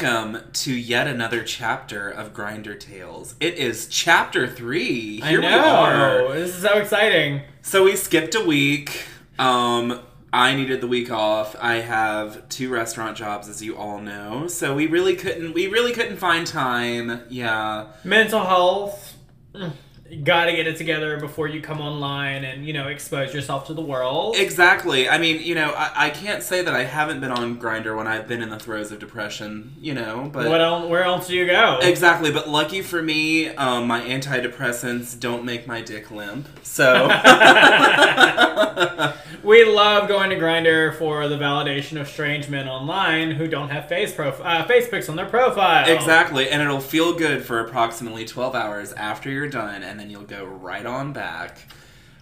Hi! Hi! And welcome to yet another chapter of Grinder Tales. It is chapter three. Here I know. we are. This is so exciting. So we skipped a week. Um, I needed the week off. I have two restaurant jobs, as you all know. So we really couldn't. We really couldn't find time. Yeah. Mental health. You gotta get it together before you come online and, you know, expose yourself to the world. Exactly. I mean, you know, I, I can't say that I haven't been on Grindr when I've been in the throes of depression. You know, but what else, where else do you go? Exactly, but lucky for me, um, my antidepressants don't make my dick limp. So we love going to Grindr for the validation of strange men online who don't have face prof- uh, face pics on their profile. exactly, and it'll feel good for approximately twelve hours after you're done, and then you'll go right on back.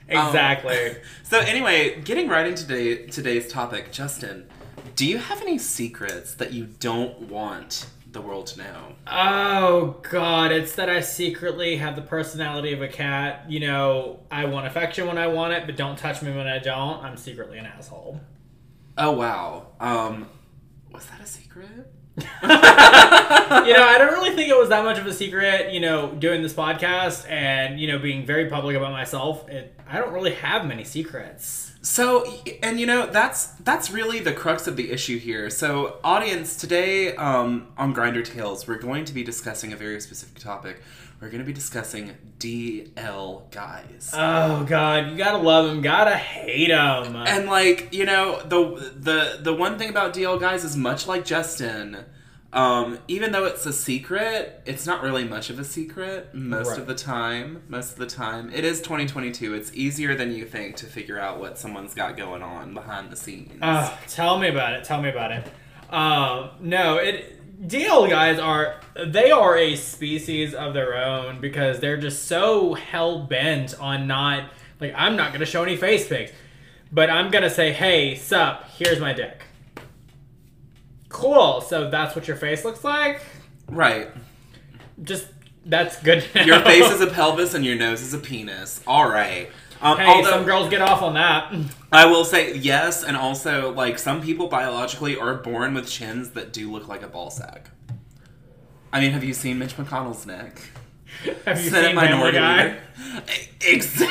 Exactly. So anyway, getting right into today, today's topic, Justin, do you have any secrets that you don't want the world to know? Oh god, it's that I secretly have the personality of a cat. You know, I want affection when I want it, but don't touch me when I don't. I'm secretly an asshole. Oh wow, um, was that a secret? you know, I don't really think it was that much of a secret, you know, doing this podcast and, you know, being very public about myself. It, I don't really have many secrets. So, and you know, that's that's really the crux of the issue here. So, audience, today um, on Grinder Tales, we're going to be discussing a very specific topic. We're going to be discussing DL guys. Oh god, you gotta love them, gotta hate them. and like, you know, the the the one thing about DL guys is much like Justin, um, even though it's a secret, it's not really much of a secret most Right. of the time. Most of the time, it is 2022. It's easier than you think to figure out what someone's got going on behind the scenes. Oh, tell me about it. Tell me about it. Um, no, it DL guys are they are a species of their own because they're just so hell bent on not like I'm not gonna show any face pics, but I'm gonna say, hey, sup, here's my dick. Cool. So that's what your face looks like. Right. Just that's good. Your face is a pelvis and your nose is a penis. All right. Um, Hey, although some girls get off on that. I will say yes, and also like some people biologically are born with chins that do look like a ball sack. I mean, have you seen Mitch McConnell's neck? Have you Senate seen Family Guy? Exactly.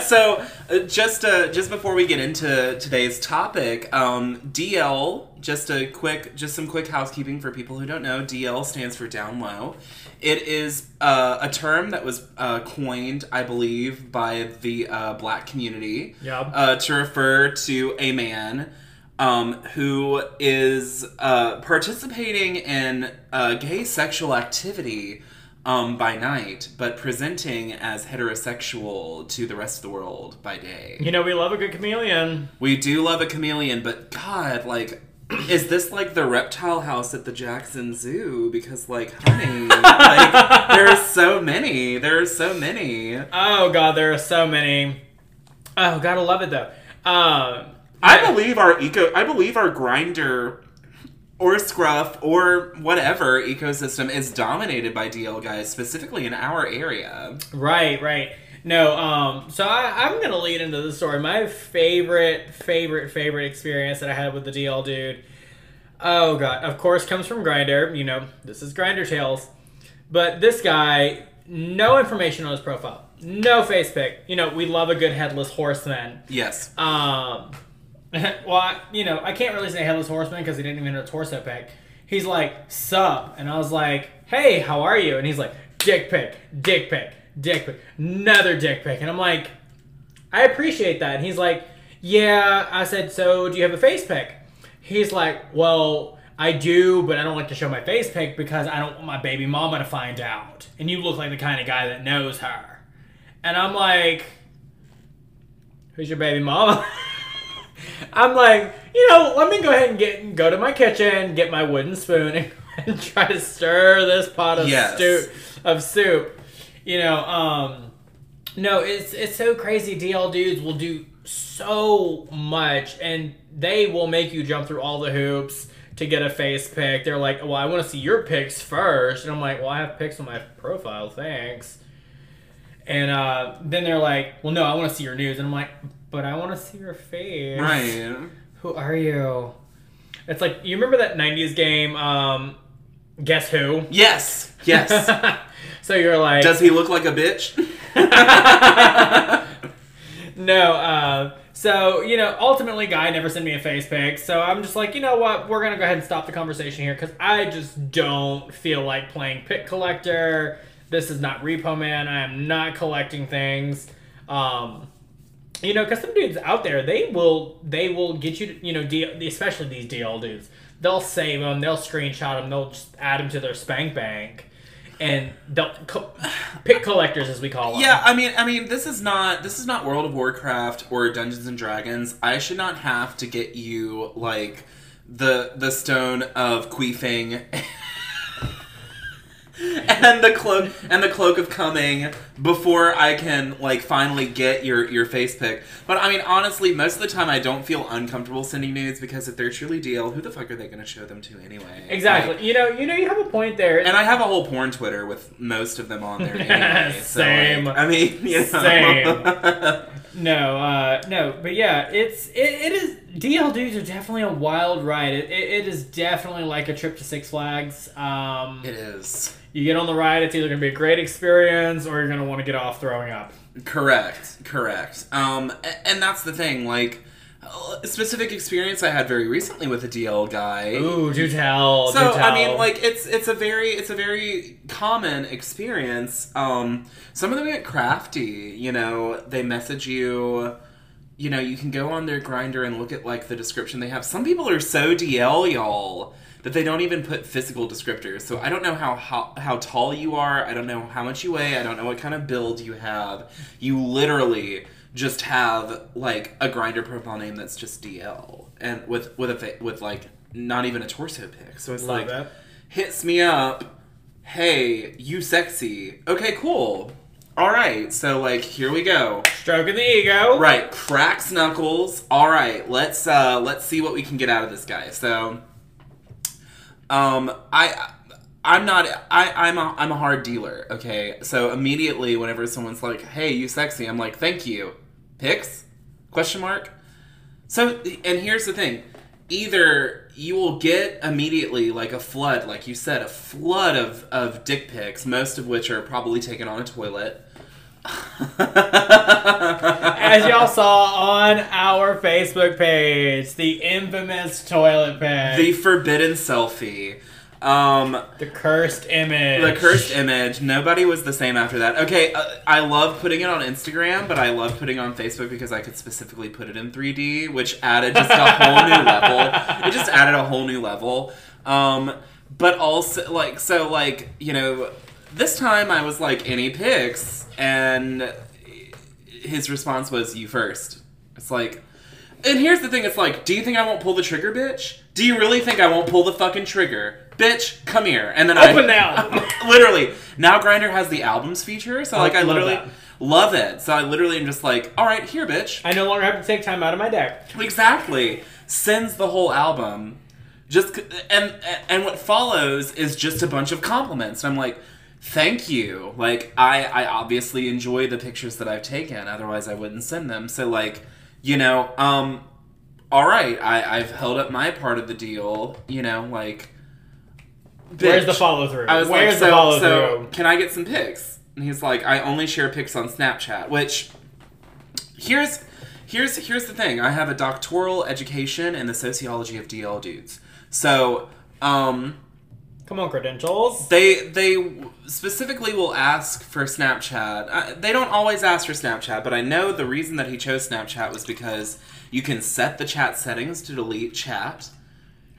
so, uh, just uh, just before we get into today's topic, um, DL. Just a quick, just some quick housekeeping for people who don't know. DL stands for down low. It is uh, a term that was uh, coined, I believe, by the uh, black community uh, to refer to a man um, who is uh, participating in uh, gay sexual activity um, by night, but presenting as heterosexual to the rest of the world by day. You know we love a good chameleon. We do love a chameleon, but God, like, is this like the reptile house at the Jackson Zoo? Because, like, honey, like, there are so many. There are so many. Oh god, there are so many. Oh, gotta love it though. Um, I believe our eco. I believe our grindr, or scruff, or whatever ecosystem is dominated by DL guys, specifically in our area. right, right. No, um, so I, I'm gonna lead into the story. My favorite, favorite, favorite experience that I had with the DL dude. Oh god, of course, comes from Grindr. You know, this is Grinder Tales. But this guy, no information on his profile, no face pic. You know, we love a good headless horseman. Yes. Um, well, I, you know, I can't really say headless horseman because he didn't even have a torso pic. He's like, sup. And I was like, hey, how are you? And he's like, dick pic, dick pic, dick pic, another dick pic. And I'm like, I appreciate that. And he's like, yeah. I said, so do you have a face pic? He's like, well, I do, but I don't like to show my face pic because I don't want my baby mama to find out. And you look like the kind of guy that knows her. And I'm like, who's your baby mama? I'm like, you know, let me go ahead and get go to my kitchen, get my wooden spoon, and, and try to stir this pot of Yes. stew of soup. You know, um, no, it's it's so crazy. DL dudes will do so much, and they will make you jump through all the hoops to get a face pick. They're like, well, I want to see your pics first, and I'm like, well, I have pics on my profile, thanks. And uh, then they're like, well, no, I want to see your news, and I'm like, but I want to see your face. Right. Who are you? It's like you remember that '90s game, um, Guess Who? Yes. Yes. so you're like, Does he look like a bitch? no. Uh, so you know, ultimately, guy never sent me a face pic. So I'm just like, you know what? We're gonna go ahead and stop the conversation here because I just don't feel like playing pick collector. This is not Repo Man. I am not collecting things. Um, you know, because some dudes out there, they will they will get you, to, you know, D, especially these DL dudes. They'll save them, they'll screenshot them, they'll just add them to their spank bank, and they'll co- pick collectors as we call them. Yeah, I mean, I mean, this is not this is not World of Warcraft or Dungeons and Dragons. I should not have to get you like the the stone of queefing and the cloak and the cloak of coming before I can like finally get your your face pick. But I mean, honestly, most of the time I don't feel uncomfortable sending nudes because if they're truly DL, who the fuck are they going to show them to anyway? Exactly. Like, you know, you know, you have a point there. and I have a whole porn Twitter with most of them on there anyway. so, Same. like, I mean, you know. Same. No, uh, no, but yeah, it's it, it is DL dudes are definitely a wild ride. It, it, it is definitely like a trip to Six Flags. Um, it is. you get on the ride, it's either gonna be a great experience or you're gonna want to get off throwing up. Correct, correct. Um, and that's the thing. Like, a specific experience I had very recently with a DL guy. Ooh, do tell. So do tell. I mean, like it's it's a very it's a very common experience. Um, some of them get crafty. You know, they message you. You know, you can go on their grindr and look at like the description they have. Some people are so DL, y'all, that they don't even put physical descriptors. So I don't know how, how how tall you are. I don't know how much you weigh. I don't know what kind of build you have. You literally just have like a grindr profile name that's just DL and with with a fa- with like not even a torso pic. So it's Love like that. hits me up. Hey, you sexy. Okay, cool. All right. So like here we go. stroking the ego. Right, cracks knuckles. All right, let's uh let's see what we can get out of this guy. So um I I'm not I I'm a I'm a hard dealer, okay? So immediately whenever someone's like, "Hey, you sexy." I'm like, "Thank you." Pics? Question mark. So and here's the thing. Either you will get immediately like a flood, like you said, a flood of, of dick pics, most of which are probably taken on a toilet. As y'all saw on our Facebook page, the infamous toilet pic, the forbidden selfie. Um, the cursed image, the cursed image. Nobody was the same after that. Okay, uh, I love putting it on Instagram, but I love putting it on Facebook because I could specifically put it in 3D, which added just a whole new level. It just added a whole new level. Um, but also, like, so, like, you know, this time I was like, any pics? And his response was, you first. It's like, and here's the thing it's like, do you think I won't pull the trigger, bitch? Do you really think I won't pull the fucking trigger? Bitch, come here. And then I. Open the album. literally. Now Grindr has the albums feature, so like I love literally that. love it. So I literally am just like, all right, here, bitch. I no longer have to take time out of my deck. Exactly. Sends the whole album. Just and and what follows is just a bunch of compliments. And I'm like, thank you. Like I I obviously enjoy the pictures that I've taken. Otherwise, I wouldn't send them. So like, you know, um, all right, I I've held up my part of the deal. You know, like. Where's the follow through? I was Where's like, the so, follow so through? can I get some pics? And he's like, I only share pics on Snapchat. Which here's here's here's the thing. I have a doctoral education in the sociology of DL dudes. So um, Come on, credentials. they they specifically will ask for Snapchat. Uh, they don't always ask for Snapchat, but I know the reason that he chose Snapchat was because you can set the chat settings to delete chat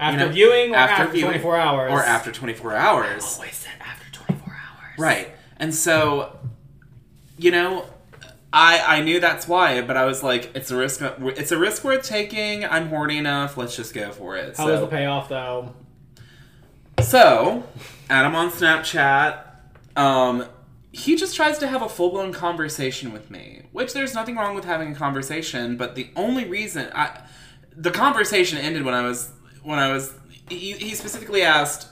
After you know, viewing or after, viewing, 24 hours? or after 24 hours. Always said after 24 hours. Right. And so, you know, I I knew that's why, but I was like, it's a risk. It's a risk worth taking. I'm horny enough. Let's just go for it. How so, was the payoff, though? so, Adam on Snapchat. Um, he just tries to have a full blown conversation with me, which there's nothing wrong with having a conversation. But the only reason I, the conversation ended when I was when I was he, he specifically asked,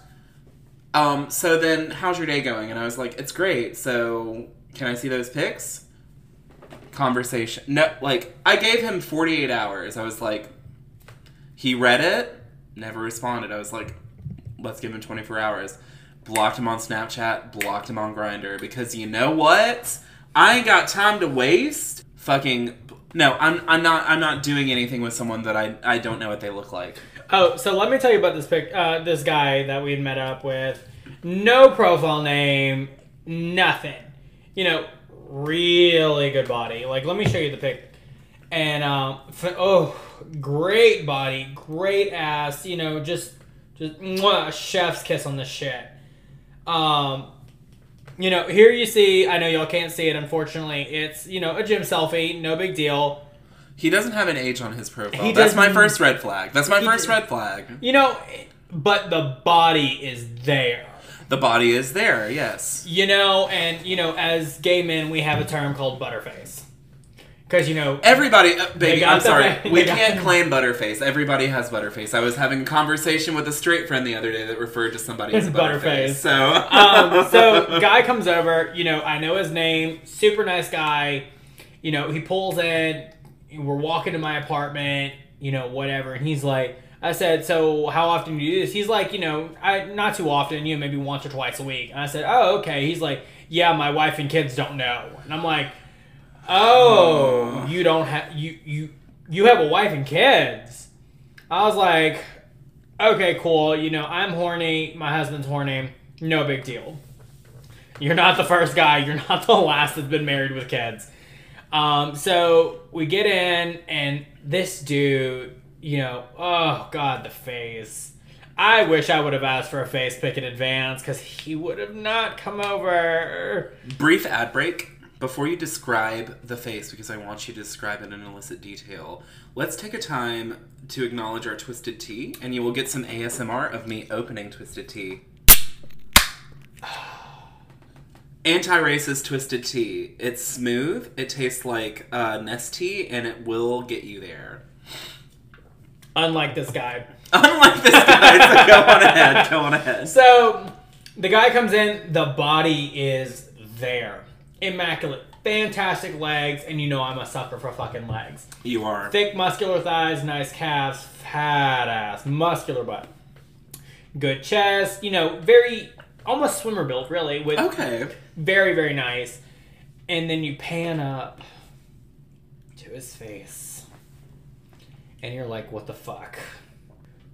um, so then how's your day going? And I was like, it's great. So can I see those pics? conversation. No, like I gave him 48 hours. I was like, he read it, never responded. I was like, let's give him 24 hours. Blocked him on Snapchat, blocked him on Grindr because you know what? I ain't got time to waste. Fucking no, I'm I'm not I'm not doing anything with someone that I I don't know what they look like. Oh, so let me tell you about this pic. Uh, this guy that we had met up with. No profile name, nothing. You know, really good body. Like, let me show you the pic. And um, oh, great body, great ass. You know, just just mwah, chef's kiss on this shit. Um, you know, here you see. I know y'all can't see it. Unfortunately, it's you know a gym selfie. No big deal. He doesn't have an age on his profile. He That's my first red flag. That's my first red flag. You know, but the body is there. The body is there, yes. You know, and you know, as gay men, we have a term called butterface. Because you know, Everybody, uh, baby, I'm sorry. We can't claim Butterface. Everybody has Butterface. I was having a conversation with a straight friend the other day that referred to somebody as a Butterface. Butterface. So, um, so guy comes over. You know, I know his name. Super nice guy. You know, he pulls in. We're walking to my apartment. You know, whatever, and he's like. I said, so how often do you do this? He's like, you know, I not too often, you know, maybe once or twice a week. And I said, oh, okay. He's like, yeah, my wife and kids don't know. And I'm like, oh, oh. you don't have you you you have a wife and kids. I was like, okay, cool. You know, I'm horny. My husband's horny. No big deal. You're not the first guy. You're not the last that's been married with kids. Um, so we get in, and this dude, you know, oh god, the face. I wish I would have asked for a face pick in advance because he would have not come over. brief ad break. Before you describe the face, because I want you to describe it in illicit detail, let's take a time to acknowledge our Twisted Tea, and you will get some ASMR of me opening Twisted Tea. Anti-racist Twisted Tea. It's smooth. It tastes like uh, Nestea, and it will get you there. Unlike this guy. Unlike this guy, so go on ahead. Go on ahead. So the guy comes in, the body is there. Immaculate. Fantastic legs, and you know I'm a sucker for fucking legs. You are. Thick, muscular thighs, nice calves, fat ass, muscular butt. Good chest, you know, very almost swimmer built, really, with Okay. Very, very nice. And then you pan up to his face, and you're like, what the fuck?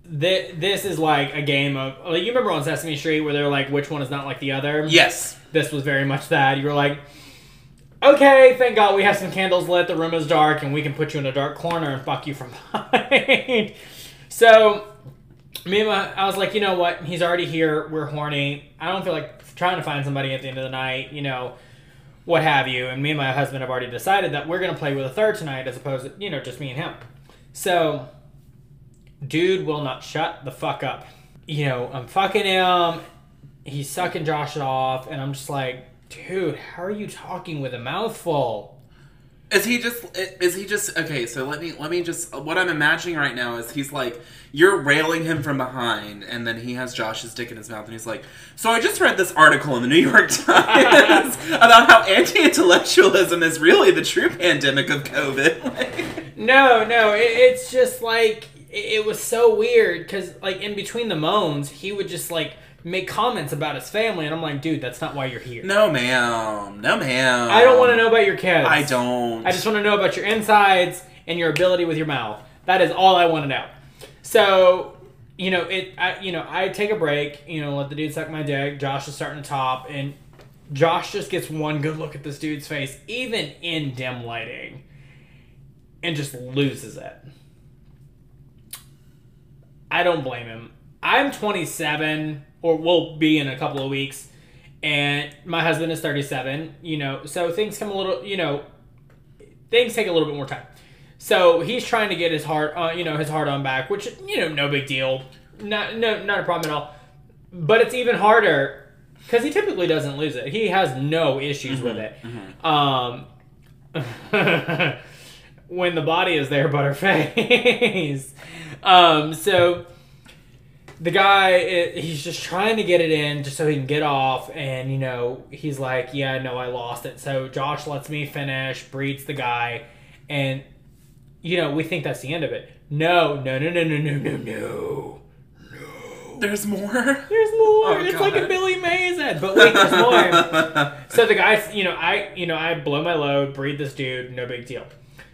Thi- This is like a game of. Like, you remember on Sesame Street where they're like, which one is not like the other? Yes. This was very much that. You were like, okay, thank God we have some candles lit, the room is dark, and we can put you in a dark corner and fuck you from behind. so, me and my, I was like, you know what? He's already here. We're horny. I don't feel like trying to find somebody at the end of the night, you know, what have you. And me and my husband have already decided that we're going to play with a third tonight as opposed to, you know, just me and him. So, dude will not shut the fuck up. You know, I'm fucking him. He's sucking Josh off, and I'm just like, dude, how are you talking with a mouthful? Is he just is he just okay, so let me let me just what I'm imagining right now is he's like you're railing him from behind and then he has Josh's dick in his mouth and he's like, "So I just read this article in the New York Times about how anti-intellectualism is really the true pandemic of COVID." No, no, it, it's just like it, it was so weird because like in between the moans, he would just like make comments about his family, and I'm like, dude, that's not why you're here. no, ma'am. No, ma'am. I don't want to know about your kids. I don't. I just want to know about your insides and your ability with your mouth. That is all I want to know. So, you know, it. I, you know, I take a break. You know, let the dude suck my dick. Josh is starting to top, and Josh just gets one good look at this dude's face, even in dim lighting, and just loses it. I don't blame him. I'm 27, or will be in a couple of weeks, and my husband is 37. You know, so things come a little. You know, things take a little bit more time. So he's trying to get his heart, uh, you know, his heart on back, which you know, no big deal, not no, not a problem at all. But it's even harder because he typically doesn't lose it. He has no issues with it. Um, when the body is there, but butterface. um, so the guy he's just trying to get it in just so he can get off and you know he's like yeah no i lost it. So josh lets me finish breeds the guy and you know we think that's the end of it. No no no no no no no no. There's more. there's more. Oh, it's like a billy mays ad but wait there's more. So the guy you know i you know i blow my load breed this dude no big deal.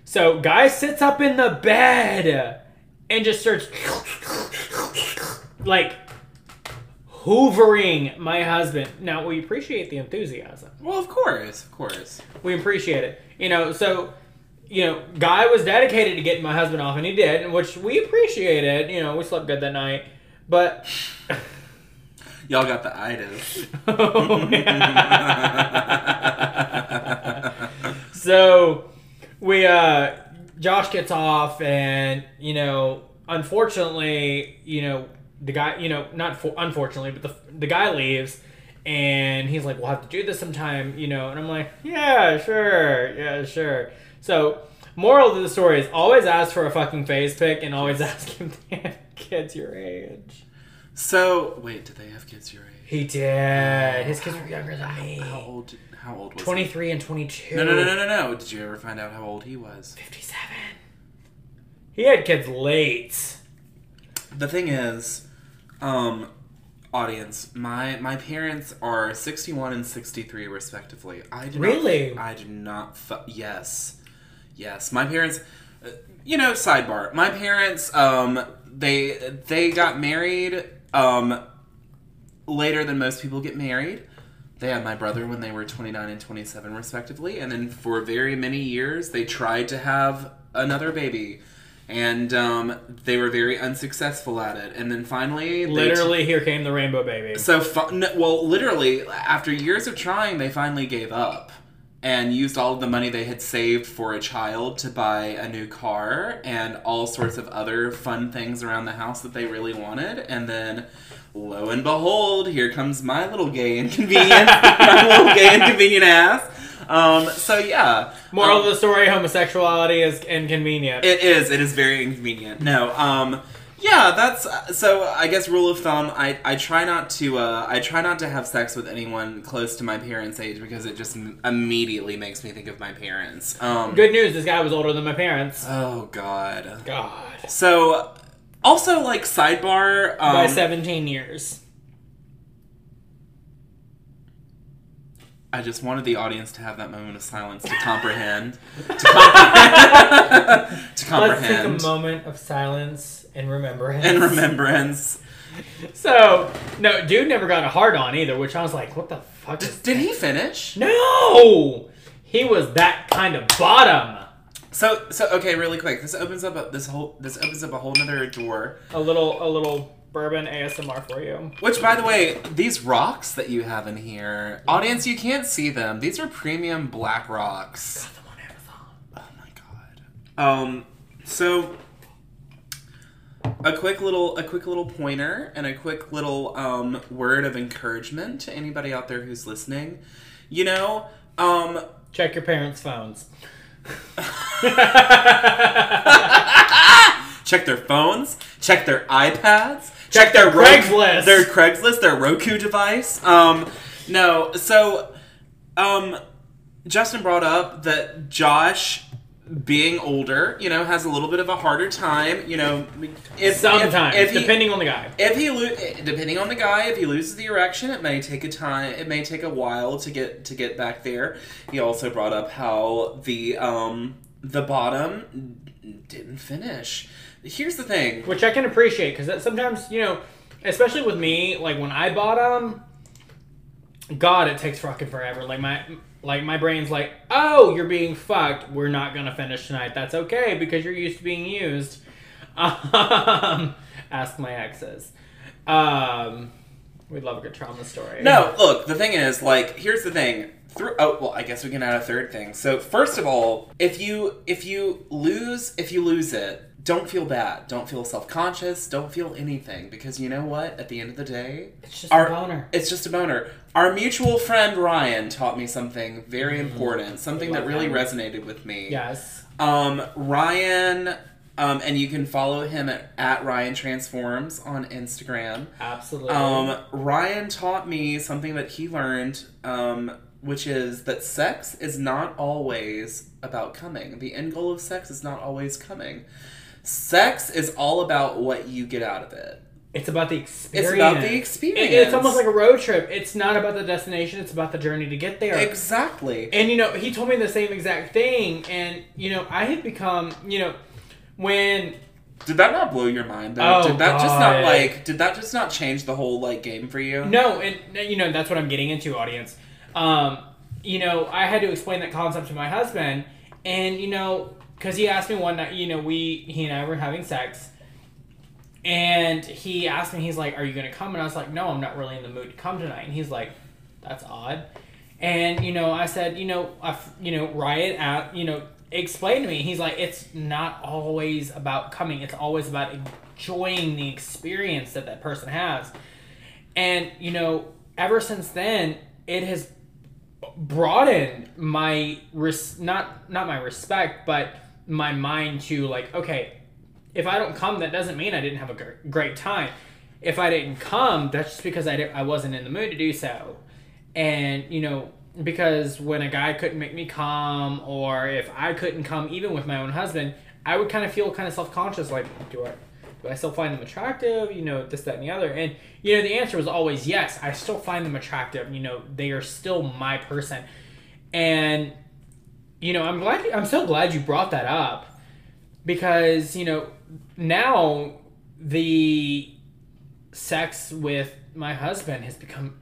So guy sits up in the bed and just starts like hoovering my husband now we appreciate the enthusiasm Well, of course, of course. we appreciate it you know so you know guy was dedicated to getting my husband off and he did which we appreciated you know we slept good that night but Y'all got the itis. Oh, so we uh Josh gets off and you know unfortunately you know the guy you know not for, unfortunately but the the guy leaves and he's like we'll have to do this sometime you know and I'm like yeah sure yeah sure so moral of the story is always ask for a fucking face pick and always ask if they have kids your age So, wait, did they have kids your age? he did his kids were younger than me How old? How old was 23 and 22? No, no, no, no, no, no. Did you ever find out how old he was? 57. He had kids late. The thing is, um, audience, my my parents are sixty one and sixty three respectively. I do Really? Not, I do not. Fu- yes, yes. My parents. uh, You know, sidebar. My parents, um, they they got married, um, later than most people get married. They had my brother when they were 29 and 27, respectively. And then for very many years, they tried to have another baby. And um, they were very unsuccessful at it. And then finally, they Literally, here came the rainbow baby. so, fu- no, well, literally, after years of trying, they finally gave up and used all of the money they had saved for a child to buy a new car and all sorts of other fun things around the house that they really wanted. And then, lo and behold, here comes my little gay inconvenient, my little gay inconvenient ass. Um, so yeah. Moral Um, of the story: homosexuality is inconvenient. it is. It is very inconvenient. No. Um. Yeah. That's so. I guess rule of thumb. I I try not to. Uh. I try not to have sex with anyone close to my parents' age because it just m- immediately makes me think of my parents. Um. Good news: this guy was older than my parents. Oh God. God, So. Also, like sidebar. Um, by 17 years. I just wanted the audience to have that moment of silence to comprehend. to comprehend. to Let's take a moment of silence and remembrance. and remembrance. So, no, dude never got a hard on either, which I was like, what the fuck is Did he finish? No! He was that kind of bottom. So so okay, really quick. This opens up a, this whole this opens up a whole nother door. A little, a little bourbon ASMR for you. Which, by the way, these rocks that you have in here, audience, you can't see them. These are premium black rocks. Got them on Amazon. Oh my god. Um. So a quick little a quick little pointer and a quick little um word of encouragement to anybody out there who's listening. You know, um Check your parents' phones. check their phones, check their iPads, Check check, their Craigslist. their Craigslist, their Roku device. Um, no, so um, Justin brought up that Josh, being older, you know, has a little bit of a harder time. You know, if Sometimes, if, if he, depending on the guy. if he lo- depending on the guy, if he loses the erection, it may take a time. It may take a while to get to get back there. He also brought up how the um the bottom didn't finish. Here's the thing. Which I can appreciate because sometimes, you know, especially with me, like when I bottom, God, it takes fucking forever. Like my, like my brain's like, oh, you're being fucked. We're not gonna finish tonight. That's okay because you're used to being used. Um, ask my exes. Um, we'd love a good trauma story. No, look. The thing is, like, here's the thing. Through, oh well, I guess we can add a third thing. So first of all, if you if you lose if you lose it, don't feel bad. Don't feel self conscious. Don't feel anything because you know what? At the end of the day, it's just our- a boner. It's just a boner. Our mutual friend Ryan taught me something very important, something that really him. resonated with me. Yes. Um, Ryan, Um, and you can follow him at, at Ryan Transforms on Instagram. Absolutely. Um, Ryan taught me something that he learned, um, which is that sex is not always about coming. The end goal of sex is not always coming. Sex is all about what you get out of it. it's about the experience. It's about the It- experience. it's almost like a road trip. It's not about the destination. It's about the journey to get there. exactly. And you know, he told me the same exact thing. And you know, I had become, you know, when Did that not blow your mind? Though? Oh, did that just not like? Did that just not change the whole like game for you? no, and you know, that's what I'm getting into, audience. Um, you know, I had to explain that concept to my husband, and you know, because he asked me one night, you know, we he and I were having sex. And he asked me, he's like, Are you going to come? And I was like, No, I'm not really in the mood to come tonight. And he's like, That's odd. And, you know, I said, You know, I, you know, Riot out, you know, explain to me. He's like, It's not always about coming, it's always about enjoying the experience that that person has. And, you know, ever since then, it has broadened my res- not not my respect, but my mind to like, okay, if I don't come, that doesn't mean I didn't have a great time. If I didn't come, that's just because I, I wasn't in the mood to do so. And, you know, because when a guy couldn't make me come, or if I couldn't come, even with my own husband, I would kind of feel kind of self conscious like, do I, do I still find them attractive? You know, this, that, and the other. And, you know, the answer was always yes, I still find them attractive. You know, they are still my person. And, you know, I'm glad, I'm so glad you brought that up because you know now the sex with my husband has become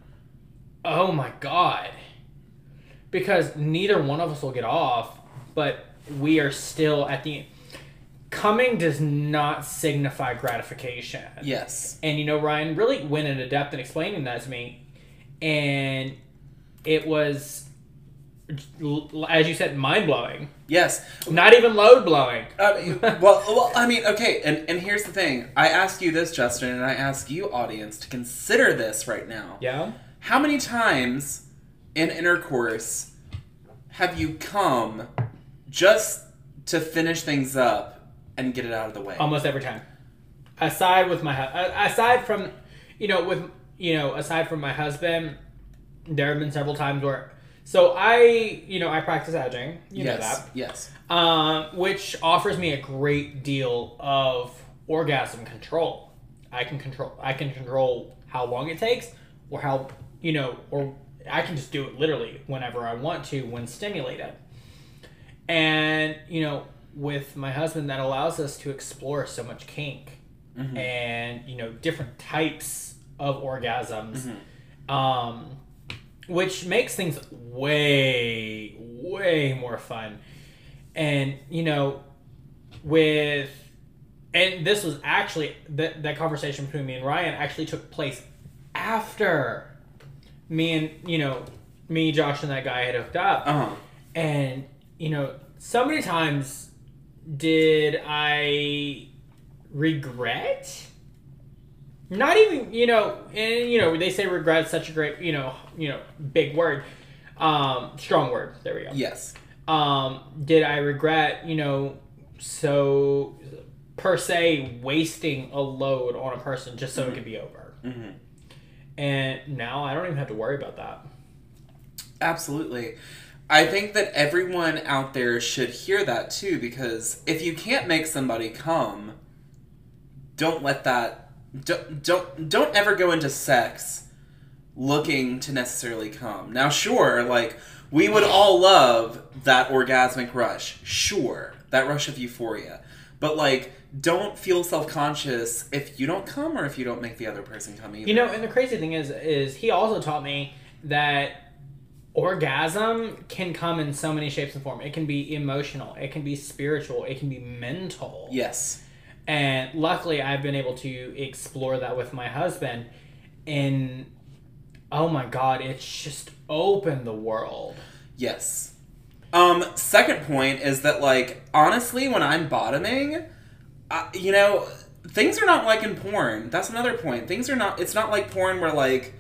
oh my god because neither one of us will get off but we are still at the coming does not signify gratification Yes. and you know ryan really went into depth in explaining that to me and it was as you said mind-blowing Yes. not even load blowing Uh, well, well, I mean, okay, and, and here's the thing. I ask you this, Justin, and I ask you, audience, to consider this right now. Yeah. How many times in intercourse have you come just to finish things up and get it out of the way? Almost every time. Aside with my uh, aside from you know with you know aside from my husband, there have been several times where so I you know I practice edging. You know yes. that. Yes. um, which offers me a great deal of orgasm control. I can control. I can control how long it takes, or how you know, or I can just do it literally whenever I want to when stimulated. And you know, with my husband, that allows us to explore so much kink and you know different types of orgasms, um, which makes things way way more fun and you know with and this was actually that that conversation between me and Ryan actually took place after me and you know me Josh and that guy had hooked up Uh huh. and you know so many times did I regret not even you know and you know they say regret such a great you know you know big word um strong word there we go Yes. um, did I regret, you know, so per se wasting a load on a person just so it could be over? Mhm. And now I don't even have to worry about that. Absolutely. I think that everyone out there should hear that too because if you can't make somebody come, don't let that don't don't don't ever go into sex looking to necessarily come. Now sure, like we would all love that orgasmic rush. Sure, that rush of euphoria. But like don't feel self-conscious if you don't come or if you don't make the other person come either. You know, and the crazy thing is, is he also taught me that orgasm can come in so many shapes and forms. It can be emotional, it can be spiritual, it can be mental. yes. And luckily, I've been able to explore that with my husband. And oh my God, it's just opened the world. Yes. Um, second point is that, like, honestly, when I'm bottoming, uh, you know, things are not like in porn. That's another point. Things are not, it's not like porn where, like,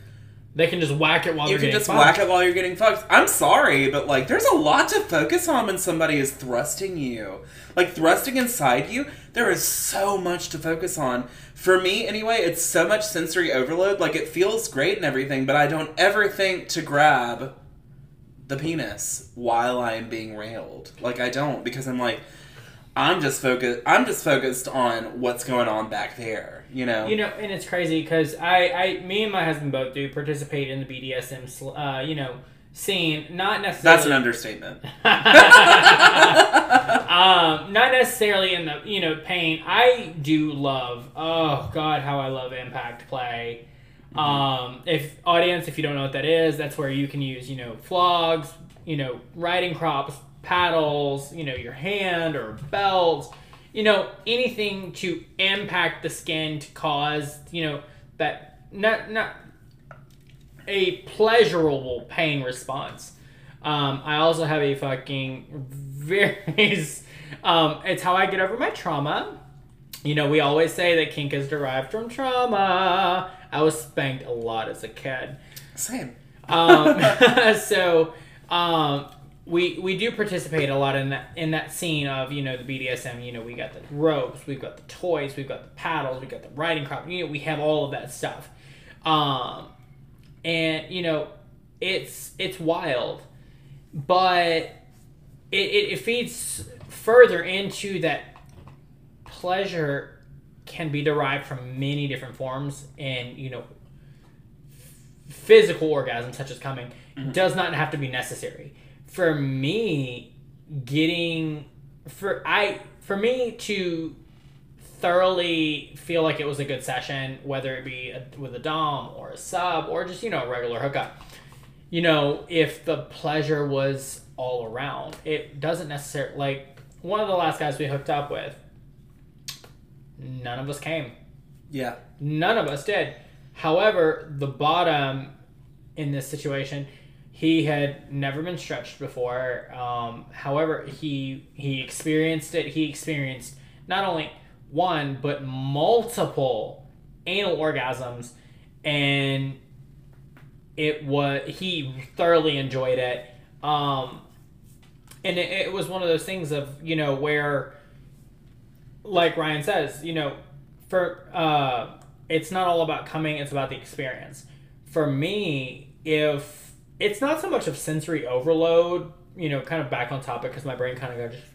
They can just whack it while you they're getting fucked. You can getting just fucked. whack it while you're getting fucked. I'm sorry, but like, there's a lot to focus on when somebody is thrusting you. Like, thrusting inside you, there is so much to focus on. For me, anyway, it's so much sensory overload. Like, it feels great and everything, but I don't ever think to grab the penis while I am being railed. Like, I don't, because I'm like, I'm just focused. I'm just focused on what's going on back there. You know. You know, and it's crazy because I, I, me and my husband both do participate in the BDSM, uh, you know, scene. Not necessarily. That's an understatement. um, not necessarily in the you know pain. I do love. Oh God, how I love impact play. Um, if audience, if you don't know what that is, that's where you can use you know flogs, you know riding crops, paddles, you know your hand or belt, you know anything to impact the skin to cause you know that not not a pleasurable pain response. Um, I also have a fucking very. Um, it's how I get over my trauma. You know, we always say that kink is derived from trauma. I was spanked a lot as a kid. Same. Um, so um, we we do participate a lot in that in that scene of you know the BDSM. You know, we got the ropes, we've got the toys, we've got the paddles, we've got the riding crop. You know, we have all of that stuff. Um, and you know, it's it's wild, but it, it, it feeds further into that pleasure can be derived from many different forms and you know physical orgasm such as coming does not have to be necessary for me getting for i for me to thoroughly feel like it was a good session whether it be a, with a dom or a sub or just you know a regular hookup you know if the pleasure was all around it doesn't necessarily like one of the last guys we hooked up with none of us came Yeah. None of us did. However, the bottom in this situation, he had never been stretched before. Um, however, he he experienced it. He experienced not only one but multiple anal orgasms, and it was he thoroughly enjoyed it. Um, and it, it was one of those things of you know where like Ryan says, you know, for uh, it's not all about coming; it's about the experience. For me, if it's not so much of sensory overload, you know, kind of back on topic because my brain kind of got just,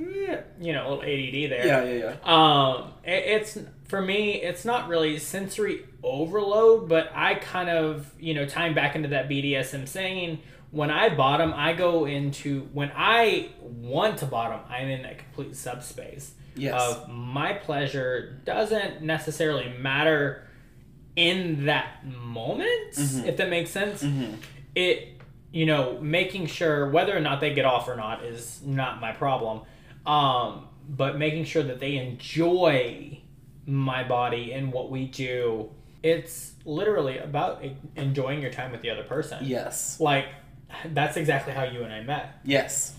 you know, a little ADD there. Yeah, yeah, yeah. Um, it, it's for me, it's not really sensory overload, but I kind of, you know, tying back into that BDSM saying, when I bottom, I go into when I want to bottom, I'm in a complete subspace Yes. of my pleasure doesn't necessarily matter in that moment, Mhm. if that makes sense. Mhm. It, you know, making sure whether or not they get off or not is not my problem. Um, but making sure that they enjoy my body and what we do. It's literally about enjoying your time with the other person. Yes. Like, that's exactly how you and I met Yes.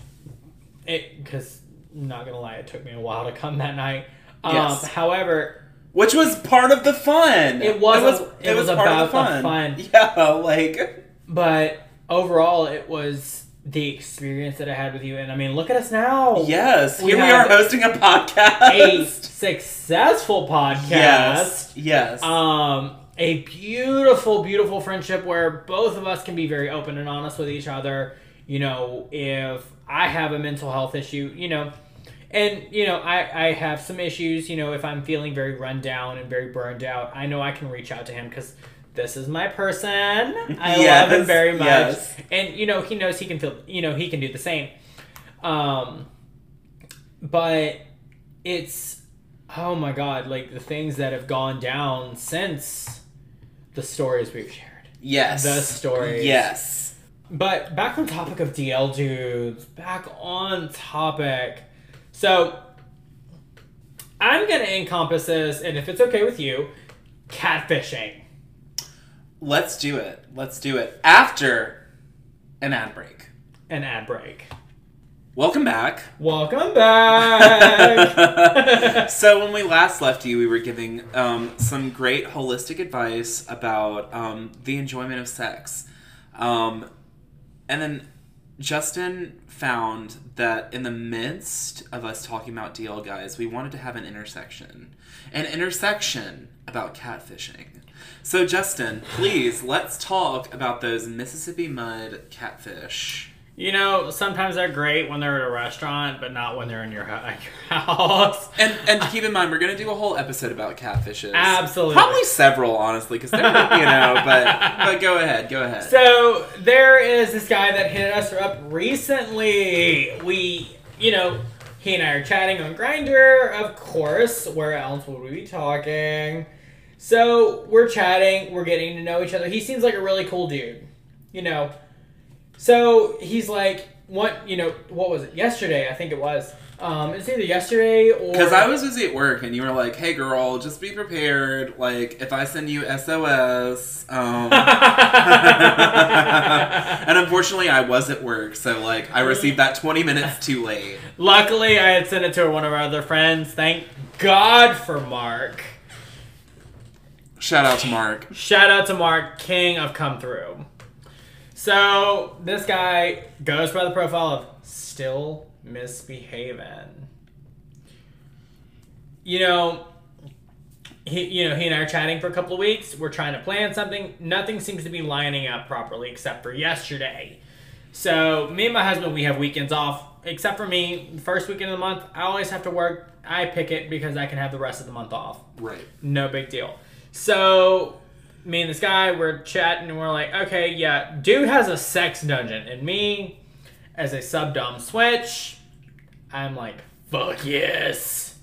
it because not gonna lie, it took me a while to come that night. Um, Yes. However, Which was part of the fun. It was- It was, it was part of about the fun. Yeah, like but overall, it was the experience that I had with you, and I mean, look at us now. yes, We here we are hosting a podcast, a successful podcast. Yes. Yes. Um, a beautiful, beautiful friendship where both of us can be very open and honest with each other. You know, if I have a mental health issue, you know, and you know, I I have some issues. You know, if I'm feeling very run down and very burned out, I know I can reach out to him because. This is my person. I love him very much, yes. and you know he knows he can feel. You know he can do the same. Um, but it's oh my god like the things that have gone down since the stories we've shared yes. the stories. Yes. but back on topic of dl dudes back on topic so i'm gonna encompass this and if it's okay with you catfishing Let's do it. Let's do it after an ad break. an ad break Welcome back. Welcome back. so when we last left you, we were giving um, some great holistic advice about um, the enjoyment of sex, um, and then Justin found that in the midst of us talking about DL guys, we wanted to have an intersection, an intersection about catfishing. So Justin, please let's talk about those Mississippi mud catfish. You know, sometimes they're great when they're at a restaurant, but not when they're in your, your house. And and keep in mind, we're gonna do a whole episode about catfishes. Absolutely. Probably several, honestly, because they're you know. But but go ahead, go ahead. So there is this guy that hit us up recently. We, you know, he and I are chatting on Grindr, of course. Where else would we be talking? So we're chatting, we're getting to know each other. He seems like a really cool dude, you know. So he's like, what, you know, what was it? Yesterday, I think it was. Um, it's either yesterday or Because I was busy at work, and you were like, "Hey, girl, just be prepared. Like, if I send you SOS." Um, and unfortunately, I was at work, so like, I received that twenty minutes too late. Luckily, I had sent it to one of our other friends. Thank God for Mark. Shout out to Mark. Shout out to Mark, king of come through. So this guy goes by the profile of still misbehaving. You know, he you know he and I are chatting for a couple of weeks. We're trying to plan something. Nothing seems to be lining up properly except for yesterday. So me and my husband we have weekends off. Except for me, the first weekend of the month, I always have to work. I pick it because I can have the rest of the month off. Right. No big deal. So, me and this guy, we're chatting and we're like, okay, yeah, dude has a sex dungeon. And me, as a sub dom switch, I'm like, fuck yes.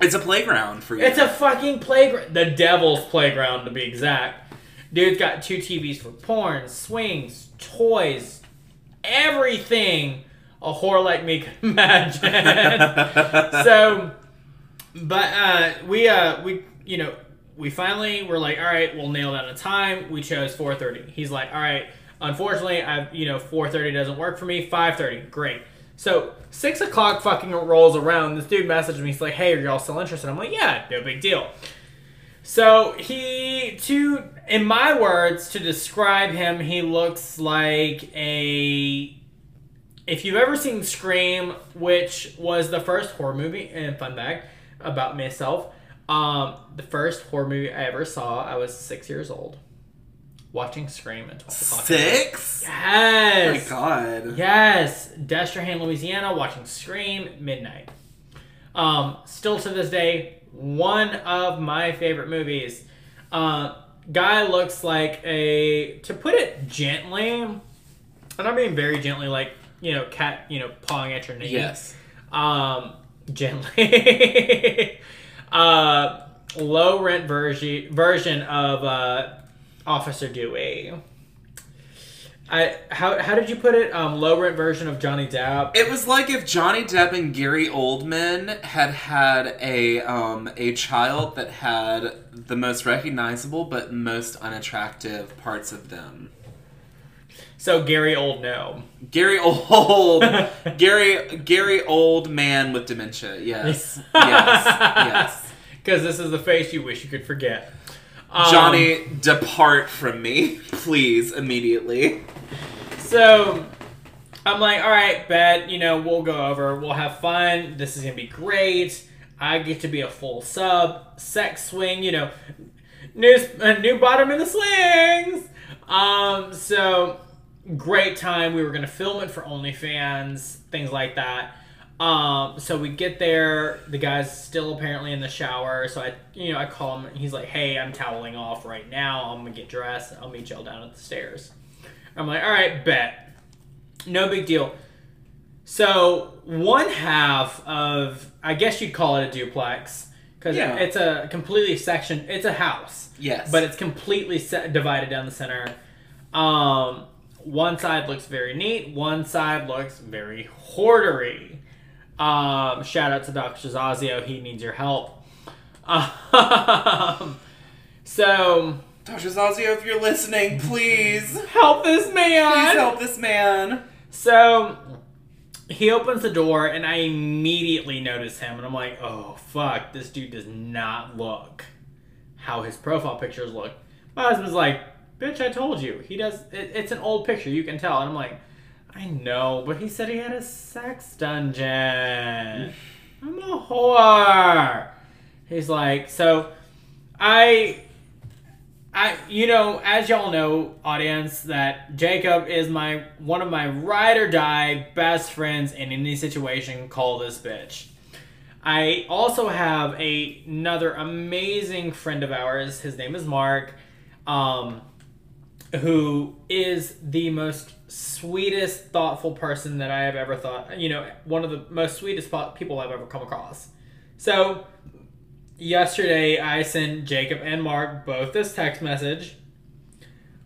It's a playground for you. It's a fucking playground. The devil's playground, to be exact. Dude's got two TVs for porn, swings, toys, everything a whore like me could imagine. so, but uh, we uh, we you know we finally were like, all right, we'll nail down a time. We chose 4:30. He's like, all right. Unfortunately, I've you know 4:30 doesn't work for me. 5:30, great. So six o'clock fucking rolls around. This dude messaged me. He's like, hey, are y'all still interested? I'm like, yeah, no big deal. So he, to in my words, to describe him, he looks like a. If you've ever seen Scream, which was the first horror movie, and fun fact about myself, um, the first horror movie I ever saw, I was six years old, watching Scream at twelve o'clock. Six. Yes. Oh my god. Yes, Destrehan, Louisiana, watching Scream midnight. Um, still to this day, one of my favorite movies. Uh, guy looks like a, to put it gently, and I'm being very gently, like you know, cat, you know, pawing at your knee. Yes. Um, gently. uh, low rent version version of uh, Officer Dewey. I how how did you put it? Um, low rent version of Johnny Depp. It was like if Johnny Depp and Gary Oldman had had a um, a child that had the most recognizable but most unattractive parts of them. So Gary Old no. Gary Old, Gary Gary Old man with dementia. Yes, yes, yes. Because this is the face you wish you could forget. Um, Johnny, depart from me, please, immediately. So I'm like, all right, bet, you know, we'll go over, we'll have fun. This is gonna be great. I get to be a full sub, sex swing, you know, new a new bottom in the slings. Um, so great time. We were gonna film it for OnlyFans, things like that. Um, so we get there. The guy's still apparently in the shower. So I, you know, I call him. He's like, "Hey, I'm toweling off right now. I'm gonna get dressed. I'll meet y'all down at the stairs." I'm like, "All right, bet. No big deal." So one half of, I guess you'd call it a duplex because Yeah. it's a completely section. It's a house Yes, but it's completely set, divided down the center. Um, one side looks very neat. One side looks very hoardery. Um, shout out to Dr. Zasio. He needs your help. Um, so Dr. Zasio, if you're listening, please, help this man. please help this man. So he opens the door, and I immediately notice him, and I'm like, oh fuck, this dude does not look how his profile pictures look. My husband's like, bitch, I told you. He does. It, it's an old picture, you can tell. And I'm like, I know, but he said he had a sex dungeon. I'm a whore. He's like, so I I you know, as y'all know, audience, that Jacob is my one of my ride or die best friends in any situation. Call this bitch. I also have a, another amazing friend of ours. His name is Mark, um, who is the most sweetest, thoughtful person that I have ever thought. You know, one of the most sweetest people I've ever come across. So yesterday I sent Jacob and Mark both this text message